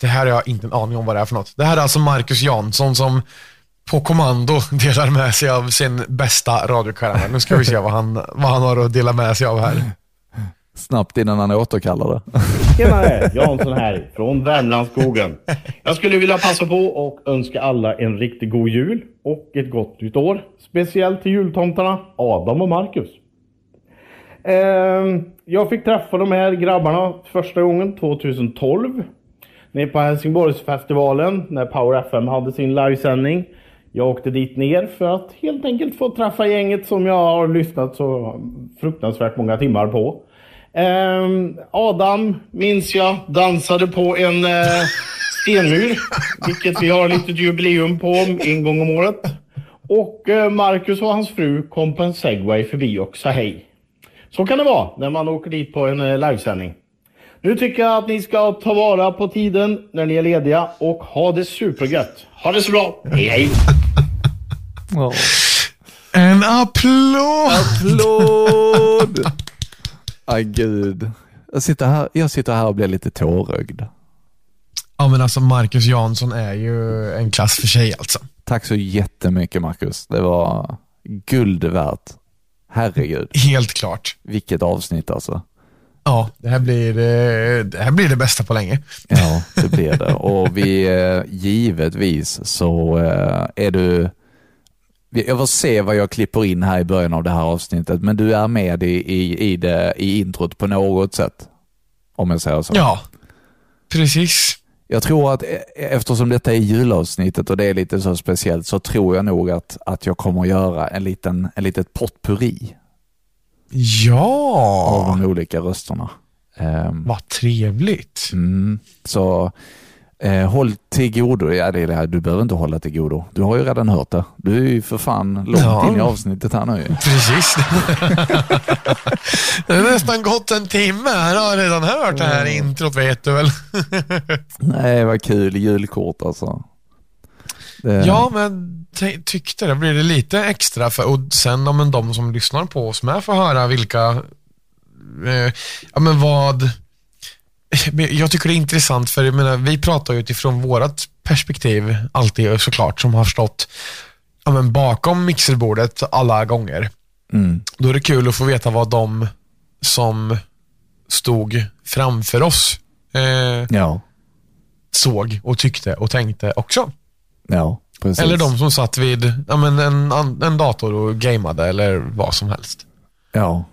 Det här har jag inte en aning om vad det är för något. Det här är alltså Marcus Jansson som på kommando delar med sig av sin bästa radiokaramell. Nu ska vi se vad han, vad han har att dela med sig av här. Snabbt innan han återkallar det. Tjenare! Jansson här från Värmlandsskogen. Jag skulle vilja passa på och önska alla en riktigt god jul och ett gott nytt år. Speciellt till jultomtarna Adam och Marcus. Ehm, Jag fick träffa de här grabbarna första gången 2012. Nere på Helsingborgsfestivalen när Power FM hade sin livesändning. Jag åkte dit ner för att helt enkelt få träffa gänget som jag har lyssnat så fruktansvärt många timmar på. Ehm, Adam minns jag dansade på en eh, Stenmyr, vilket vi har ett litet jubileum på en gång om året. Och eh, Marcus och hans fru kom på en segway förbi och sa hej. Så kan det vara när man åker dit på en eh, livesändning. Nu tycker jag att ni ska ta vara på tiden när ni är lediga och ha det supergött. Ha det så bra. Hej hej! En applåd! Applåd! Aj gud. Jag sitter, här, jag sitter här och blir lite tårögd. Ja men alltså Marcus Jansson är ju en klass för sig alltså. Tack så jättemycket Marcus. Det var guld värt. Herregud. Helt klart. Vilket avsnitt alltså. Ja, det här blir, eh, det här blir det bästa på länge. Ja, det blir det. Och vi, eh, givetvis så eh, är du jag får se vad jag klipper in här i början av det här avsnittet, men du är med i, i, i, det, i introt på något sätt. Om jag säger så. Ja, precis. Jag tror att e- eftersom detta är julavsnittet och det är lite så speciellt så tror jag nog att, att jag kommer att göra en liten en litet potpurri. Ja! Av de olika rösterna. Um, Vad trevligt. Mm, så eh, håll till godo. Ja, det är det här. Du behöver inte hålla till godo. Du har ju redan hört det. Du är ju för fan långt Ja. in i avsnittet här nu. Precis. det har nästan gått en timme. Han har redan hört det här introt vet du väl. Nej, vad kul. Julkort alltså. Det, Ja, men ty- tyckte det. Blir det lite extra för, och sen om de som lyssnar på oss med får höra vilka, eh, ja men vad, jag tycker det är intressant för jag menar, vi pratar ju utifrån vårat perspektiv alltid såklart som har stått ja, men bakom mixerbordet alla gånger. Mm. Då är det kul att få veta vad de som stod framför oss eh, Ja, såg och tyckte och tänkte också. ja. Eller de som satt vid ja, men en, en dator och gameade eller vad som helst. Ja.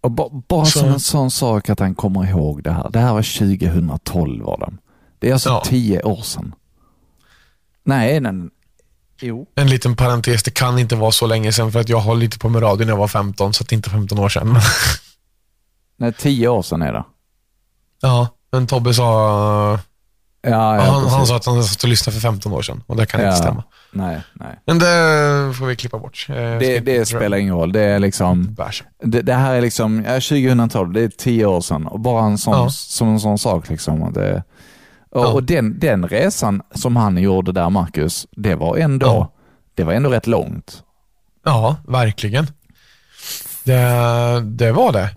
Och ba, bara Så- som en sån sak att han kommer ihåg det här. Det här var 2012 var det. Det är alltså Ja. tio år sedan. Nej, den... Jo. En liten parentes, det kan inte vara så länge sedan för att jag har lite på med radio när jag var 15, så det inte är 15 år sedan. Nej, tio år sedan är det. ja, men Tobbe sa, Ja, ja, han, han sa att han satt och lyssnade för 15 år sedan och det kan ja. inte stämma. Nej, nej. Men det får vi klippa bort. Eh, Det, det spelar ingen roll. Det är liksom... Det, det här är liksom, ja, 2012, det är tio år sedan och bara en sån, Ja. som en sån sak liksom. Och, det, och, Ja. och den, den resan som han gjorde där, Marcus, det var ändå, Ja. det var ändå rätt långt. Ja, verkligen. Det, det var det.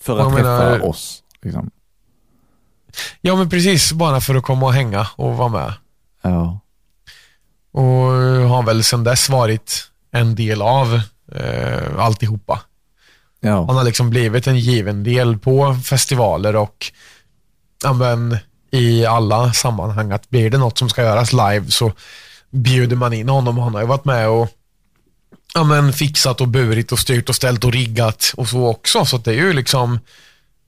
För att träffa menar- oss. Liksom. Ja, men precis. Bara för att komma och hänga och vara med. Ja. Och har väl sedan dess varit en del av eh, alltihopa. Ja. Han har liksom blivit en given del på festivaler och ja, men, i alla sammanhang att blir det något som ska göras live så bjuder man in honom. Han har ju varit med och ja, men, fixat och burit och styrt och ställt och riggat och så också. Så det är ju liksom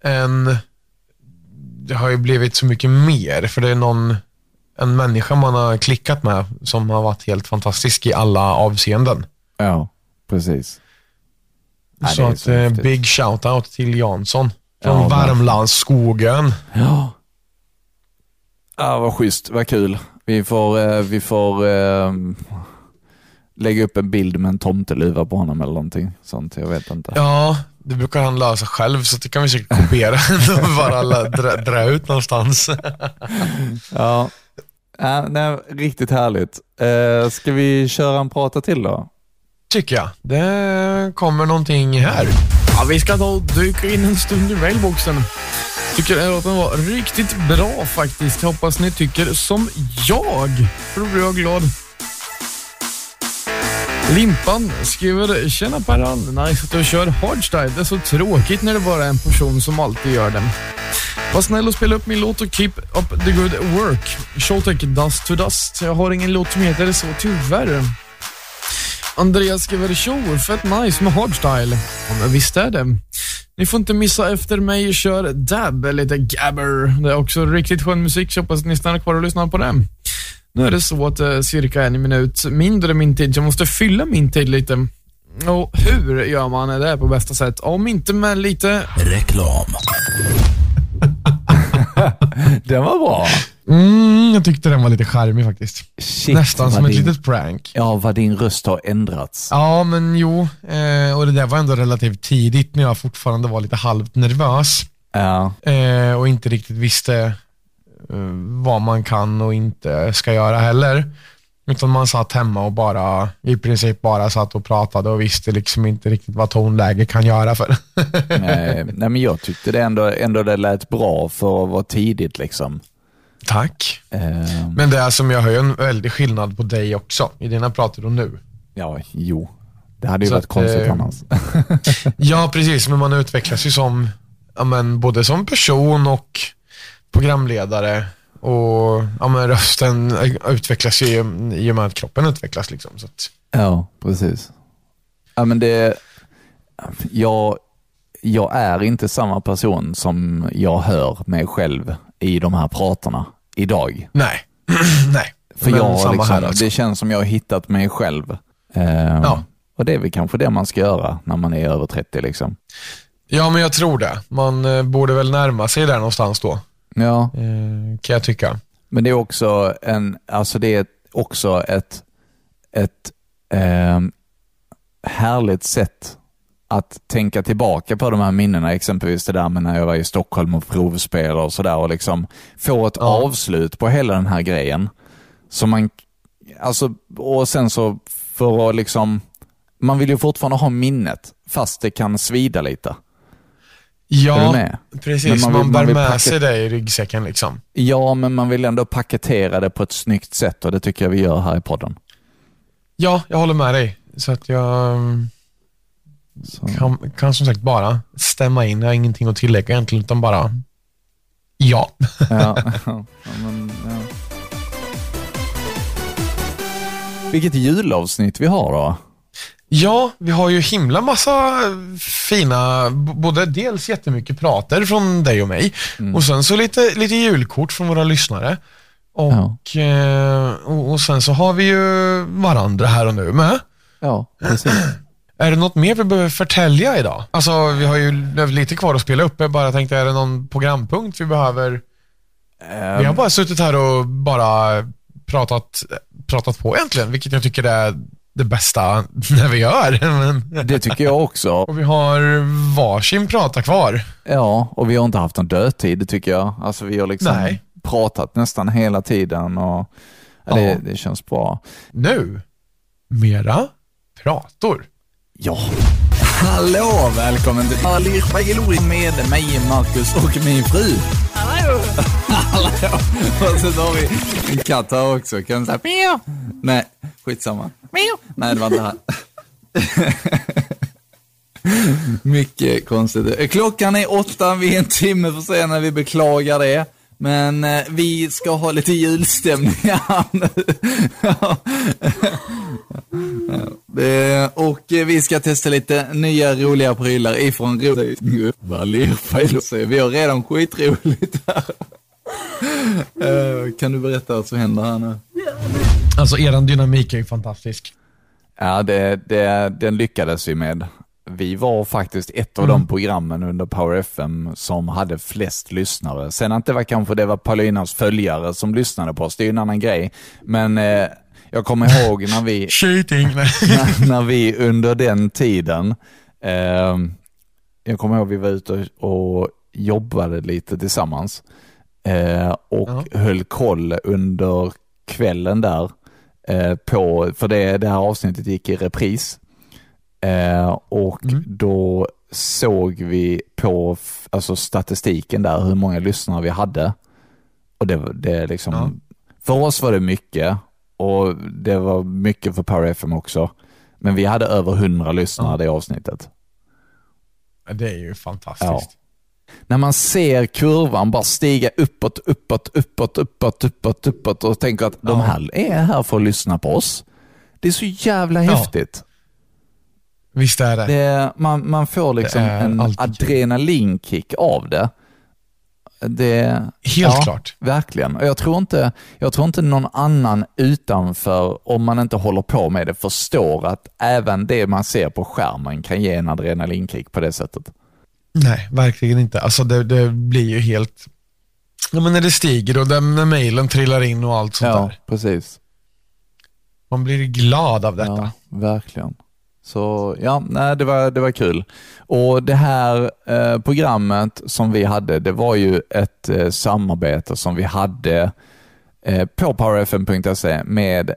en... Det har ju blivit så mycket mer för det är någon en människa man har klickat med som har varit helt fantastisk i alla avseenden. ja, precis. Ja, så att så eh, big shout-out till Jansson från Ja. Värmlandsskogen. Ja. Ja, vad schysst. Vad kul. Vi får, eh, vi får eh, lägga upp en bild med en tomteluva på honom eller någonting sånt. Jag vet inte. Ja, det brukar han lösa själv så det kan vi säkert kopiera och bara dra, dra ut någonstans. Ja. Ja, nej, riktigt härligt. Eh, ska vi köra en prata till då? Tycker jag. Det kommer någonting här. Ja, vi ska ta och dyka in en stund i mailboxen. Tycker att den var riktigt bra faktiskt. Hoppas ni tycker som jag. För då blir jag glad. Limpan skriver “Tjena Perran, nice att du kör hardstyle. Det är så tråkigt när det bara är en person som alltid gör det. Var snäll och spela upp min låt och keep up the good work. Showtech Dust to Dust. Jag har ingen låt som heter så tyvärr. Andreas skriver “Tjo, fett nice med hardstyle”. Ja, men visst är det. Ni får inte missa efter mig kör Dab, lite Gabber. Det är också riktigt skön musik, så hoppas ni stannar kvar och lyssnar på det. Nu är det så att eh, cirka en minut mindre min tid, så jag måste fylla min tid lite. Och hur gör man det på bästa sätt? Om inte med lite... Reklam. Den var bra. Mm, jag tyckte den var lite charmig faktiskt. Shit, Nästan som ett din- litet prank. Ja, vad din röst har ändrats. Ja, men jo. Eh, och det där var ändå relativt tidigt när jag fortfarande var lite halvt nervös. Ja, Eh, och inte riktigt visste vad man kan och inte ska göra heller. Utan man satt hemma och bara, i princip bara satt och pratade och visste liksom inte riktigt vad tonläge kan göra för. nej, nej, men jag tyckte det ändå, ändå det lät bra för att vara tidigt liksom. Tack. Eh, Men det är som jag hör ju en väldig skillnad på dig också, i dina pratar och nu. ja, jo. Det hade ju Så varit att, konstigt eh, annars. Ja, precis. Men man utvecklas ju som, ja, men, både som person och programledare. Och ja, men, rösten utvecklas ju i och med att kroppen utvecklas. Liksom, så att, Ja, precis. Ja, men det, jag, jag är inte samma person som jag hör mig själv i de här pratarna idag. nej. nej. För Men jag liksom, alltså. Det känns som jag har hittat mig själv. Ehm, Ja. Och det är väl kanske det man ska göra när man är över 30. Liksom. Ja, men jag tror det. Man eh, borde väl närma sig där någonstans då, Ja, eh, kan jag tycka. men det är också, en, alltså det är också ett, ett ehm, härligt sätt att tänka tillbaka på de här minnena, exempelvis det där med när jag var i Stockholm och provspelade och sådär och liksom få ett Ja. avslut på hela den här grejen. Så man, alltså, och sen så för att liksom, man vill ju fortfarande ha minnet fast det kan svida lite. Ja, precis. Men Man, man vill- bär man med sig det i ryggsäcken. Liksom. Ja, men man vill ändå paketera det på ett snyggt sätt och det tycker jag vi gör här i podden. Ja, jag håller med dig. Så att jag mm, Så. kan, kan som sagt bara stämma in. Jag har ingenting att tillägga egentligen, utan bara ja. Ja, ja, men, ja. Vilket julavsnitt vi har då. Ja, vi har ju himla massa fina, både dels jättemycket prater från dig och mig Mm. och sen så lite, lite julkort från våra lyssnare. Och, eh, och, och sen så har vi ju varandra här och nu med. Ja, precis. Är det något mer vi behöver förtälja idag? Alltså, vi har ju lite kvar att spela upp. Jag bara tänkte, är det någon programpunkt vi behöver? Vi har bara suttit här och bara pratat, pratat på egentligen, vilket jag tycker är det bästa när vi gör. Men, Det tycker jag också. och vi har varsin prata kvar. Ja, och vi har inte haft någon dödtid, det tycker jag. Alltså vi har liksom Nej. pratat nästan hela tiden och ja, det, Ja. det känns bra. Nu, mera prator. Ja. Hallå, välkommen till Alirfagilori med mig, Marcus och min fru. Hallå! Hallå! Och så har vi en katt här också. Kan säga mjau? Nej, skitsamma. Mjau. Nej, det var inte han. Mycket konstigt. Klockan är åtta, vi är en timme för sena, vi beklagar det. Men eh, vi ska ha lite julstämning här nu. Eh, Och eh, vi ska testa lite nya roliga prylar ifrån ro- Valerfajl. Så Vi har redan skitroligt här. Eh, Kan du berätta vad som händer här nu? Alltså, eran dynamik är ju fantastisk. Ja, det, det, den lyckades vi med. Vi var faktiskt ett av de programmen under Power FM som hade flest lyssnare. Sen att det var kanske det var Paulinas följare som lyssnade på oss, det är ju en annan grej. Men eh, jag kommer ihåg när vi, Cheating. när, när vi under den tiden, eh, jag kommer ihåg vi var ute och, och jobbade lite tillsammans eh, och Ja. höll koll under kvällen där eh, på, för det, det här avsnittet gick i repris. Eh, och Mm. då såg vi på alltså statistiken där hur många lyssnare vi hade. Och det, det är liksom, Ja. för oss var det mycket och det var mycket för Power FM också. Men vi hade över 100 lyssnare Ja. det avsnittet. Det är ju fantastiskt. När man ser kurvan bara stiga uppåt, uppåt, uppåt, uppåt, uppåt, uppåt och tänker att de Ja. här är här för att lyssna på oss. Det är så jävla Ja. häftigt. Visst är det. Det, man, man får liksom en adrenalinkick av det. det Helt ja, klart. Verkligen. Och jag tror, inte, jag tror inte någon annan utanför, om man inte håller på med det, förstår att även det man ser på skärmen kan ge en adrenalinkick på det sättet. Nej, verkligen inte. Alltså det, det blir ju helt... Ja, men när det stiger och den- när mejlen trillar in och allt sånt Ja, där. precis. Man blir glad av detta. Ja, verkligen. Så ja, nej, det, var, det var kul. Och det här eh, programmet som vi hade, det var ju ett eh, samarbete som vi hade eh, på powerfm.se med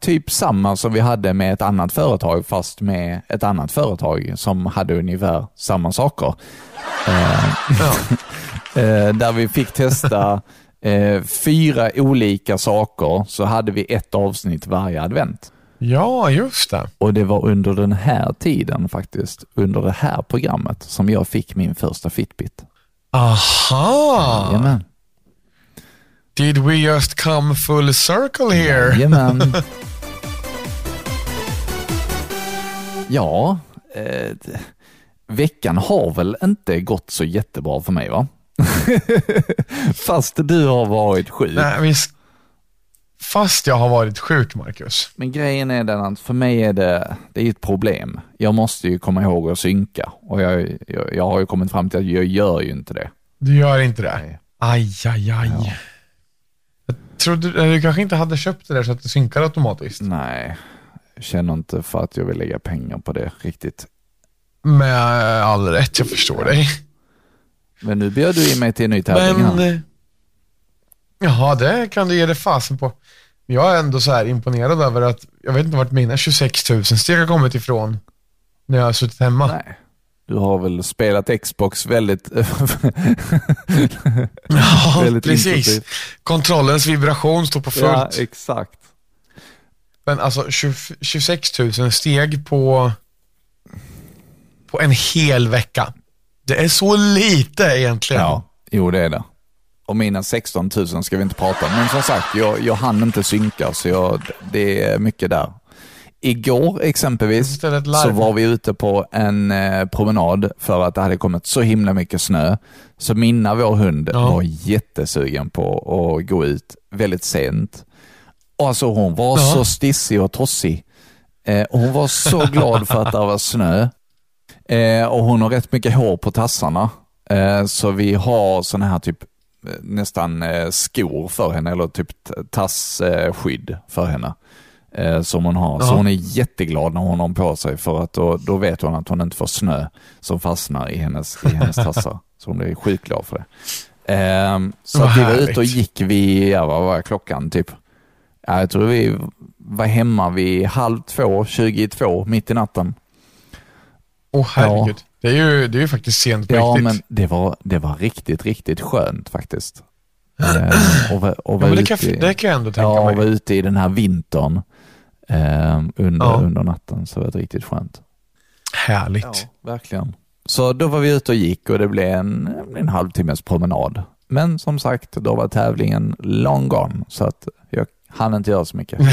typ samma som vi hade med ett annat företag, fast med ett annat företag som hade ungefär samma saker. Eh, eh, där vi fick testa eh, fyra olika saker, så hade vi ett avsnitt varje advent. Ja, just det. Och det var under den här tiden faktiskt, under det här programmet, som jag fick min första Fitbit. Aha! Jajamän. Did we just come full circle here? Jajamän. Ja, eh, veckan har väl inte gått så jättebra för mig va? Fast du har varit sjuk. Nej, visst. Fast jag har varit sjuk, Marcus. Men grejen är den att för mig är det, det är ett problem. Jag måste ju komma ihåg att synka och jag, jag, jag har ju kommit fram till att jag gör ju inte det. Du gör inte det? Aj, aj, aj. Jag trodde, du kanske inte hade köpt det där så att det synkar automatiskt? Nej, jag känner inte för att jag vill lägga pengar på det riktigt. Med all rätt, jag förstår dig. Men nu bjöd du in mig till en ny tävling Men... här. eh, Jaha, det kan du ge dig fasen på. Jag är ändå så här imponerad över att, jag vet inte vart mina 26 000 steg har kommit ifrån när jag har suttit hemma. Nej. Du har väl spelat Xbox väldigt... Ja, väldigt precis. intensivt. Kontrollens vibration står på fullt. Ja, exakt. Men alltså 20, 26 000 steg på, på en hel vecka. Det är så lite egentligen. Ja, jo det är det. Och mina 16 000 ska vi inte prata om. Men som sagt, jag, jag hann inte synka så jag, det är mycket där. Igår exempelvis så var vi ute på en eh, promenad för att det hade kommit så himla mycket snö. Så Minna, vår hund, Ja. var jättesugen på att gå ut väldigt sent. Och alltså hon var Ja. så stissig och tossig. Eh, och hon var så glad för att det var snö. Eh, och hon har rätt mycket hår på tassarna. Så vi har såna här typ nästan skor för henne, eller typ tassskydd för henne. Eh, som hon har. Så Ja. hon är jätteglad när hon har på sig för att då, då vet hon att hon inte får snö som fastnar i hennes, i hennes tassar. Så hon blir sjukt glad för det. Eh, så att vi var ute och gick vid, ja vad var klockan typ? Ja, jag tror vi var hemma vid halv två, 22, mitt i natten. Åh herregud. Det, är ju, det är ju faktiskt sent på Ja, riktigt. men det var, det var riktigt, riktigt skönt faktiskt. Eh, och, och Ja, men det, ute kan, i- det kan jag ändå tänka ja, mig. vara ute i den här vintern eh, under, Ja. under natten. Så det var riktigt skönt. Härligt. Verkligen. Så då var vi ute och gick och det blev en, en halvtimmes promenad. Men som sagt, då var tävlingen long gone, så att jag hann inte göra så mycket.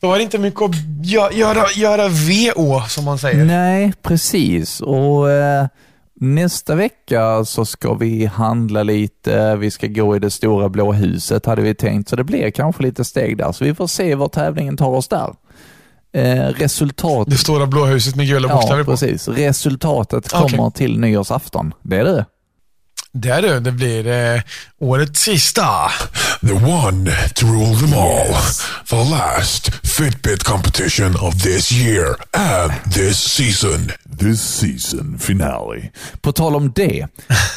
Då var det inte mycket att gö- göra, göra VÅ, som man säger. Nej, precis. Och eh, Nästa vecka så ska vi handla lite, vi ska gå i det stora blå huset hade vi tänkt, så det blir kanske lite steg där. Så vi får se var tävlingen tar oss där. Eh, resultat... Det stora blå huset med gula Ja, bokstäver på. precis. Resultatet Okej. kommer till nyårsafton. Det är det. Det är det. Det blir eh, årets sista. The one to rule them all. The last Fitbit competition of this year and this season. This season finale. På tal om det,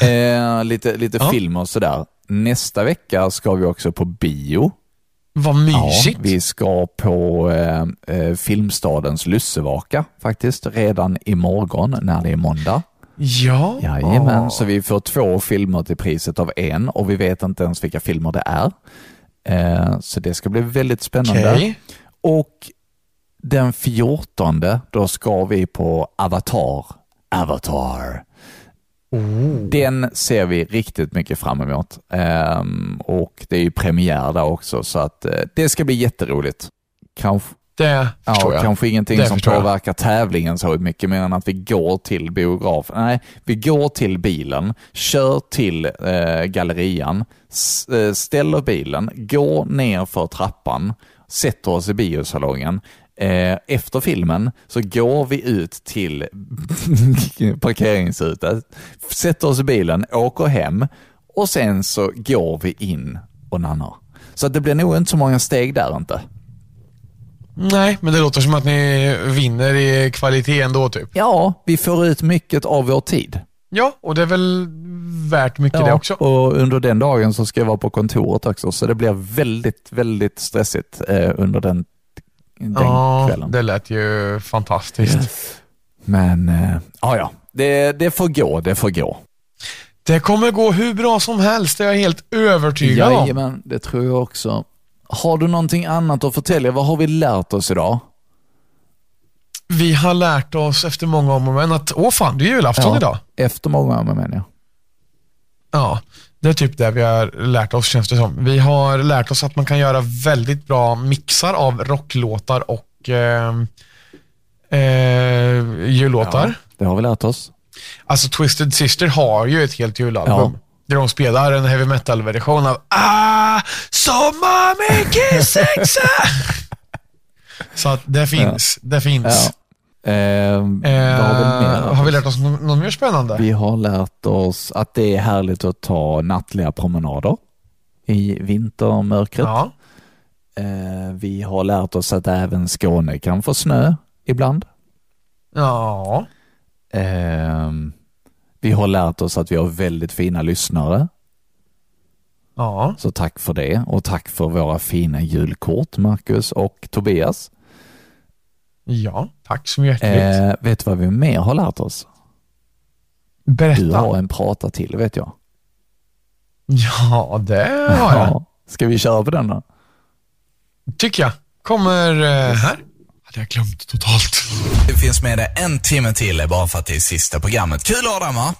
eh, lite, lite film och sådär. Nästa vecka ska vi också på bio. Vad mysigt. Ja, vi ska på eh, eh, Filmstadens lussevaka faktiskt, redan imorgon när det är måndag. Ja. Jajamän, så vi får två filmer till priset av en och vi vet inte ens vilka filmer det är. Eh, så det ska bli väldigt spännande. Okej. Och den 14, då ska vi på Avatar. Avatar. Den ser vi riktigt mycket fram emot. Ehm, och det är ju premiär där också, så att eh, det ska bli jätteroligt. Kanske, Det förstår ja, jag. kanske ingenting Det som förstår jag. påverkar tävlingen så mycket mer än att vi går till biograf. Nej, vi går till bilen, kör till eh, gallerian, eh, ställer bilen, går ner för trappan, sätter oss i biosalongen, Eh, efter filmen så går vi ut till parkeringshuset, sätter oss i bilen, åker hem och sen så går vi in och nannar. Så det blir nog inte så många steg där inte. Nej, men det låter som att ni vinner i kvalitet ändå typ. Ja, vi får ut mycket av vår tid. Ja, och det är väl värt mycket det också. och under den dagen så ska jag vara på kontoret också, så det blir väldigt, väldigt stressigt eh, under den, den ja, kvällen. det lät ju fantastiskt. Men, eh, ja, ja, det, det får gå, det får gå. Det kommer gå hur bra som helst, det är jag helt övertygad om. Jajamän, det tror jag också. Har du någonting annat att förtälja? Vad har vi lärt oss idag? Vi har lärt oss efter många om och men att, åh fan, det är julafton Ja, idag. Efter många om och men, ja. Ja, det är typ det vi har lärt oss känns det som. Vi har lärt oss att man kan göra väldigt bra mixar av rocklåtar och eh, eh, jullåtar. Ja, det har vi lärt oss. Alltså Twisted Sister har ju ett helt julalbum. Ja. Där de spelar en heavy metal-version av Ah, sommar mycket sexa. Så att det finns. Det finns. Ja. Eh, Eh, har vi lärt har vi oss? lärt oss något, något mer spännande? Vi har lärt oss att det är härligt att ta nattliga promenader i vintermörkret. Ja. Eh, vi har lärt oss att även Skåne kan få snö ibland. Ja. Eh, vi har lärt oss att vi har väldigt fina lyssnare. Ja. Så tack för det och tack för våra fina julkort, Marcus och Tobias. Ja, tack så hjärtligt. Eh, vet du vad vi mer har lärt oss? Berätta. Du har en prata till, vet jag. Ja, det har jag. Ja. Ska vi köra på den då? Tycker jag. Kommer eh, här. Hade jag glömt totalt. Det finns med det en timme till bara för att det är sista programmet. Kul Adam va?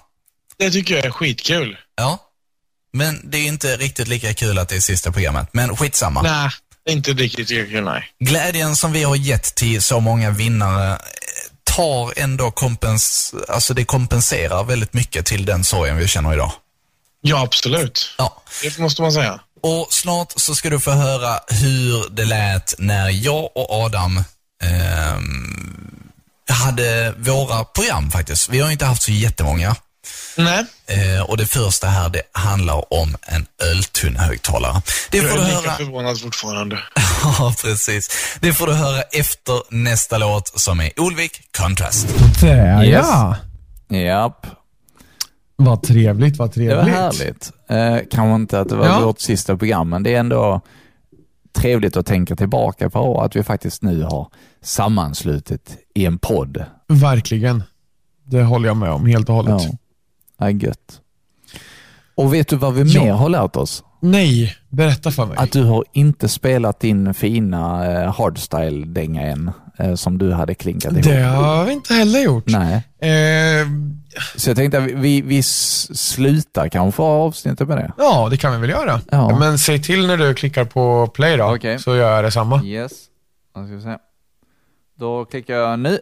Det tycker jag är skitkul. Ja. Men det är inte riktigt lika kul att det är sista programmet. Men skitsamma. Nej, det är inte riktigt lika kul, nej. Glädjen som vi har gett till så många vinnare eh, tar ändå kompens... Alltså det kompenserar väldigt mycket till den sorgen vi känner idag. Ja, absolut. Ja. Det måste man säga. Och snart så ska du få höra hur det lät när jag och Adam ehm, hade våra program faktiskt. Vi har inte haft så jättemånga. Nej. Eh, och det första här, det handlar om en öltunn högtalare. Det Jag får är du lika höra. förvånad fortfarande. Ja, precis. Det får du höra efter nästa låt som är Olvik Contrast. Där Yes. ja. Japp, Vad trevligt, vad det trevligt. var härligt. Eh, kanske inte att det var Ja. vårt sista program, men det är ändå trevligt att tänka tillbaka på att vi faktiskt nu har sammanslutit i en podd. Verkligen. Det håller jag med om helt och hållet. Ja, gött. Och vet du vad vi Ja. mer har lärt oss? Nej, berätta för mig. Att du har inte spelat din fina eh, hardstyle-dänga än, eh, som du hade klinkat ihop. det har vi inte heller gjort. Nej. Eh, Så jag tänkte att vi, vi slutar kanske avsnittet med det. ja, det kan vi väl göra. Ja. Men säg till när du klickar på play då, Okej. så gör jag detsamma. Yes. Då ska vi se. Då klickar jag nu.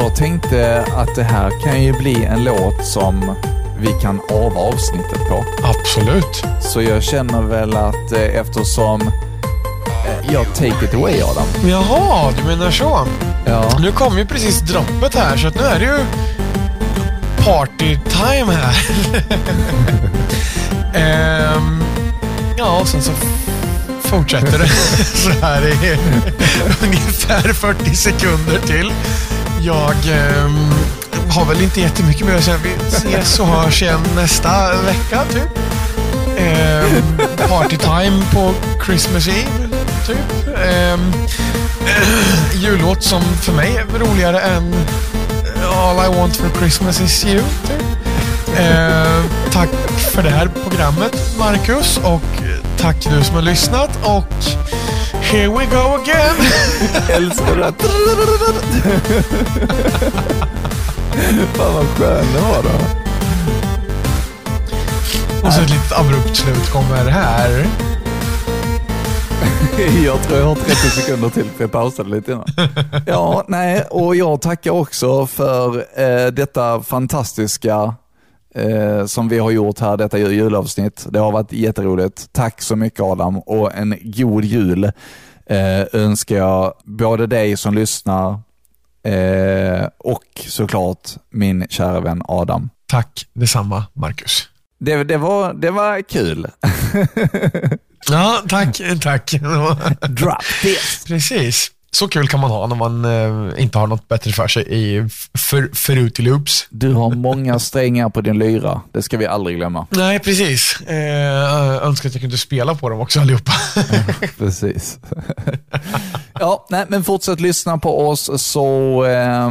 Jag tänkte att det här kan ju bli en låt som vi kan ava avsnittet på. Absolut. Så jag känner väl att eh, eftersom eh, jag take it away Adam. Jaha, du menar så. Ja. Nu kom ju precis droppet här, så att nu är det ju party time här. Ehm, ja, och sen så fortsätter det så här i ungefär 40 sekunder till. Jag eh, har väl inte jättemycket mer att säga. Vi ses och hörs igen nästa vecka, typ. Eh, party time på Christmas Eve, typ. Eh, jullåt som för mig är roligare än All I want for Christmas is you. Typ. Eh, tack för det här programmet, Marcus. Och tack du som har lyssnat och here we go again. Älskar det. Fan vad skön den var då. Och så ett litet abrupt slut kommer här. Jag tror jag har 30 sekunder till för jag pausade lite innan. Ja, nej, och jag tackar också för eh, detta fantastiska eh, som vi har gjort här, detta julavsnitt. Det har varit jätteroligt. Tack så mycket Adam och en god jul eh, önskar jag både dig som lyssnar eh, och såklart min kära vän Adam. Tack detsamma, Marcus. Det, det, var, det var kul. Ja, tack. tack. Drop this. Precis. Så kul kan man ha när man eh, inte har något bättre för sig i för, Fruity Loops. Du har många strängar på din lyra. Det ska vi aldrig glömma. Nej, precis. Eh, önskar att jag kunde spela på dem också allihopa. Precis. ja, nej, men fortsätt lyssna på oss så eh,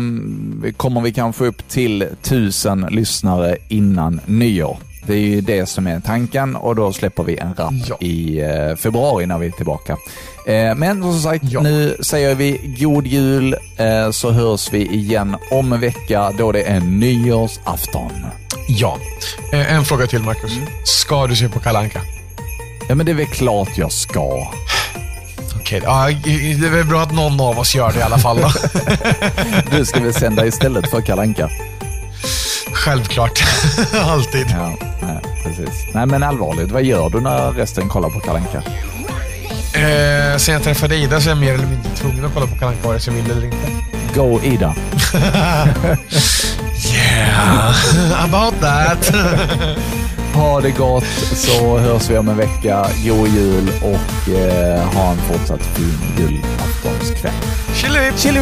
kommer vi kanske upp till tusen lyssnare innan nyår. Det är ju det som är tanken och då släpper vi en rap Ja. i eh, februari när vi är tillbaka. Eh, men som sagt, nu säger vi god jul eh, så hörs vi igen om en vecka då det är nyårsafton. Ja. Eh, en fråga till, Marcus. Ska du se på Kalle Anka? Ja, men det är väl klart jag ska. Okej, ja, det är väl bra att någon av oss gör det i alla fall. Då. Du ska väl sända istället för Kalanka. Självklart. Alltid. Ja, nej, precis. Nej, men allvarligt, vad gör du när resten kollar på Kalanka? Eh, sen jag träffade Ida så är jag mer eller mindre tvungen att kolla på Kalle Anka vare sig jag vill eller inte. Go Ida. Yeah, about that. Ha det gott så hörs vi om en vecka. God jul och eh, ha en fortsatt fin julaftonskväll. Chili! Chili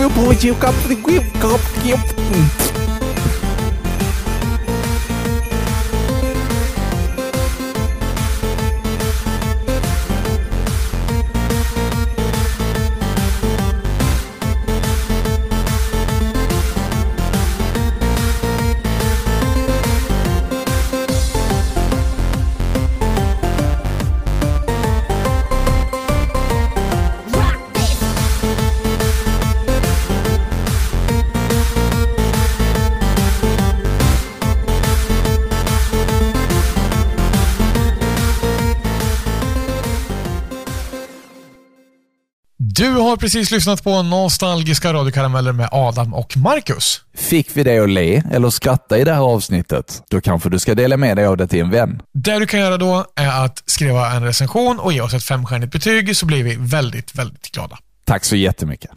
har precis lyssnat på nostalgiska radiokarameller med Adam och Marcus. Fick vi dig att le eller skratta i det här avsnittet? Då kanske du ska dela med dig av det till en vän. Det du kan göra då är att skriva en recension och ge oss ett femstjärnigt betyg så blir vi väldigt, väldigt glada. Tack så jättemycket.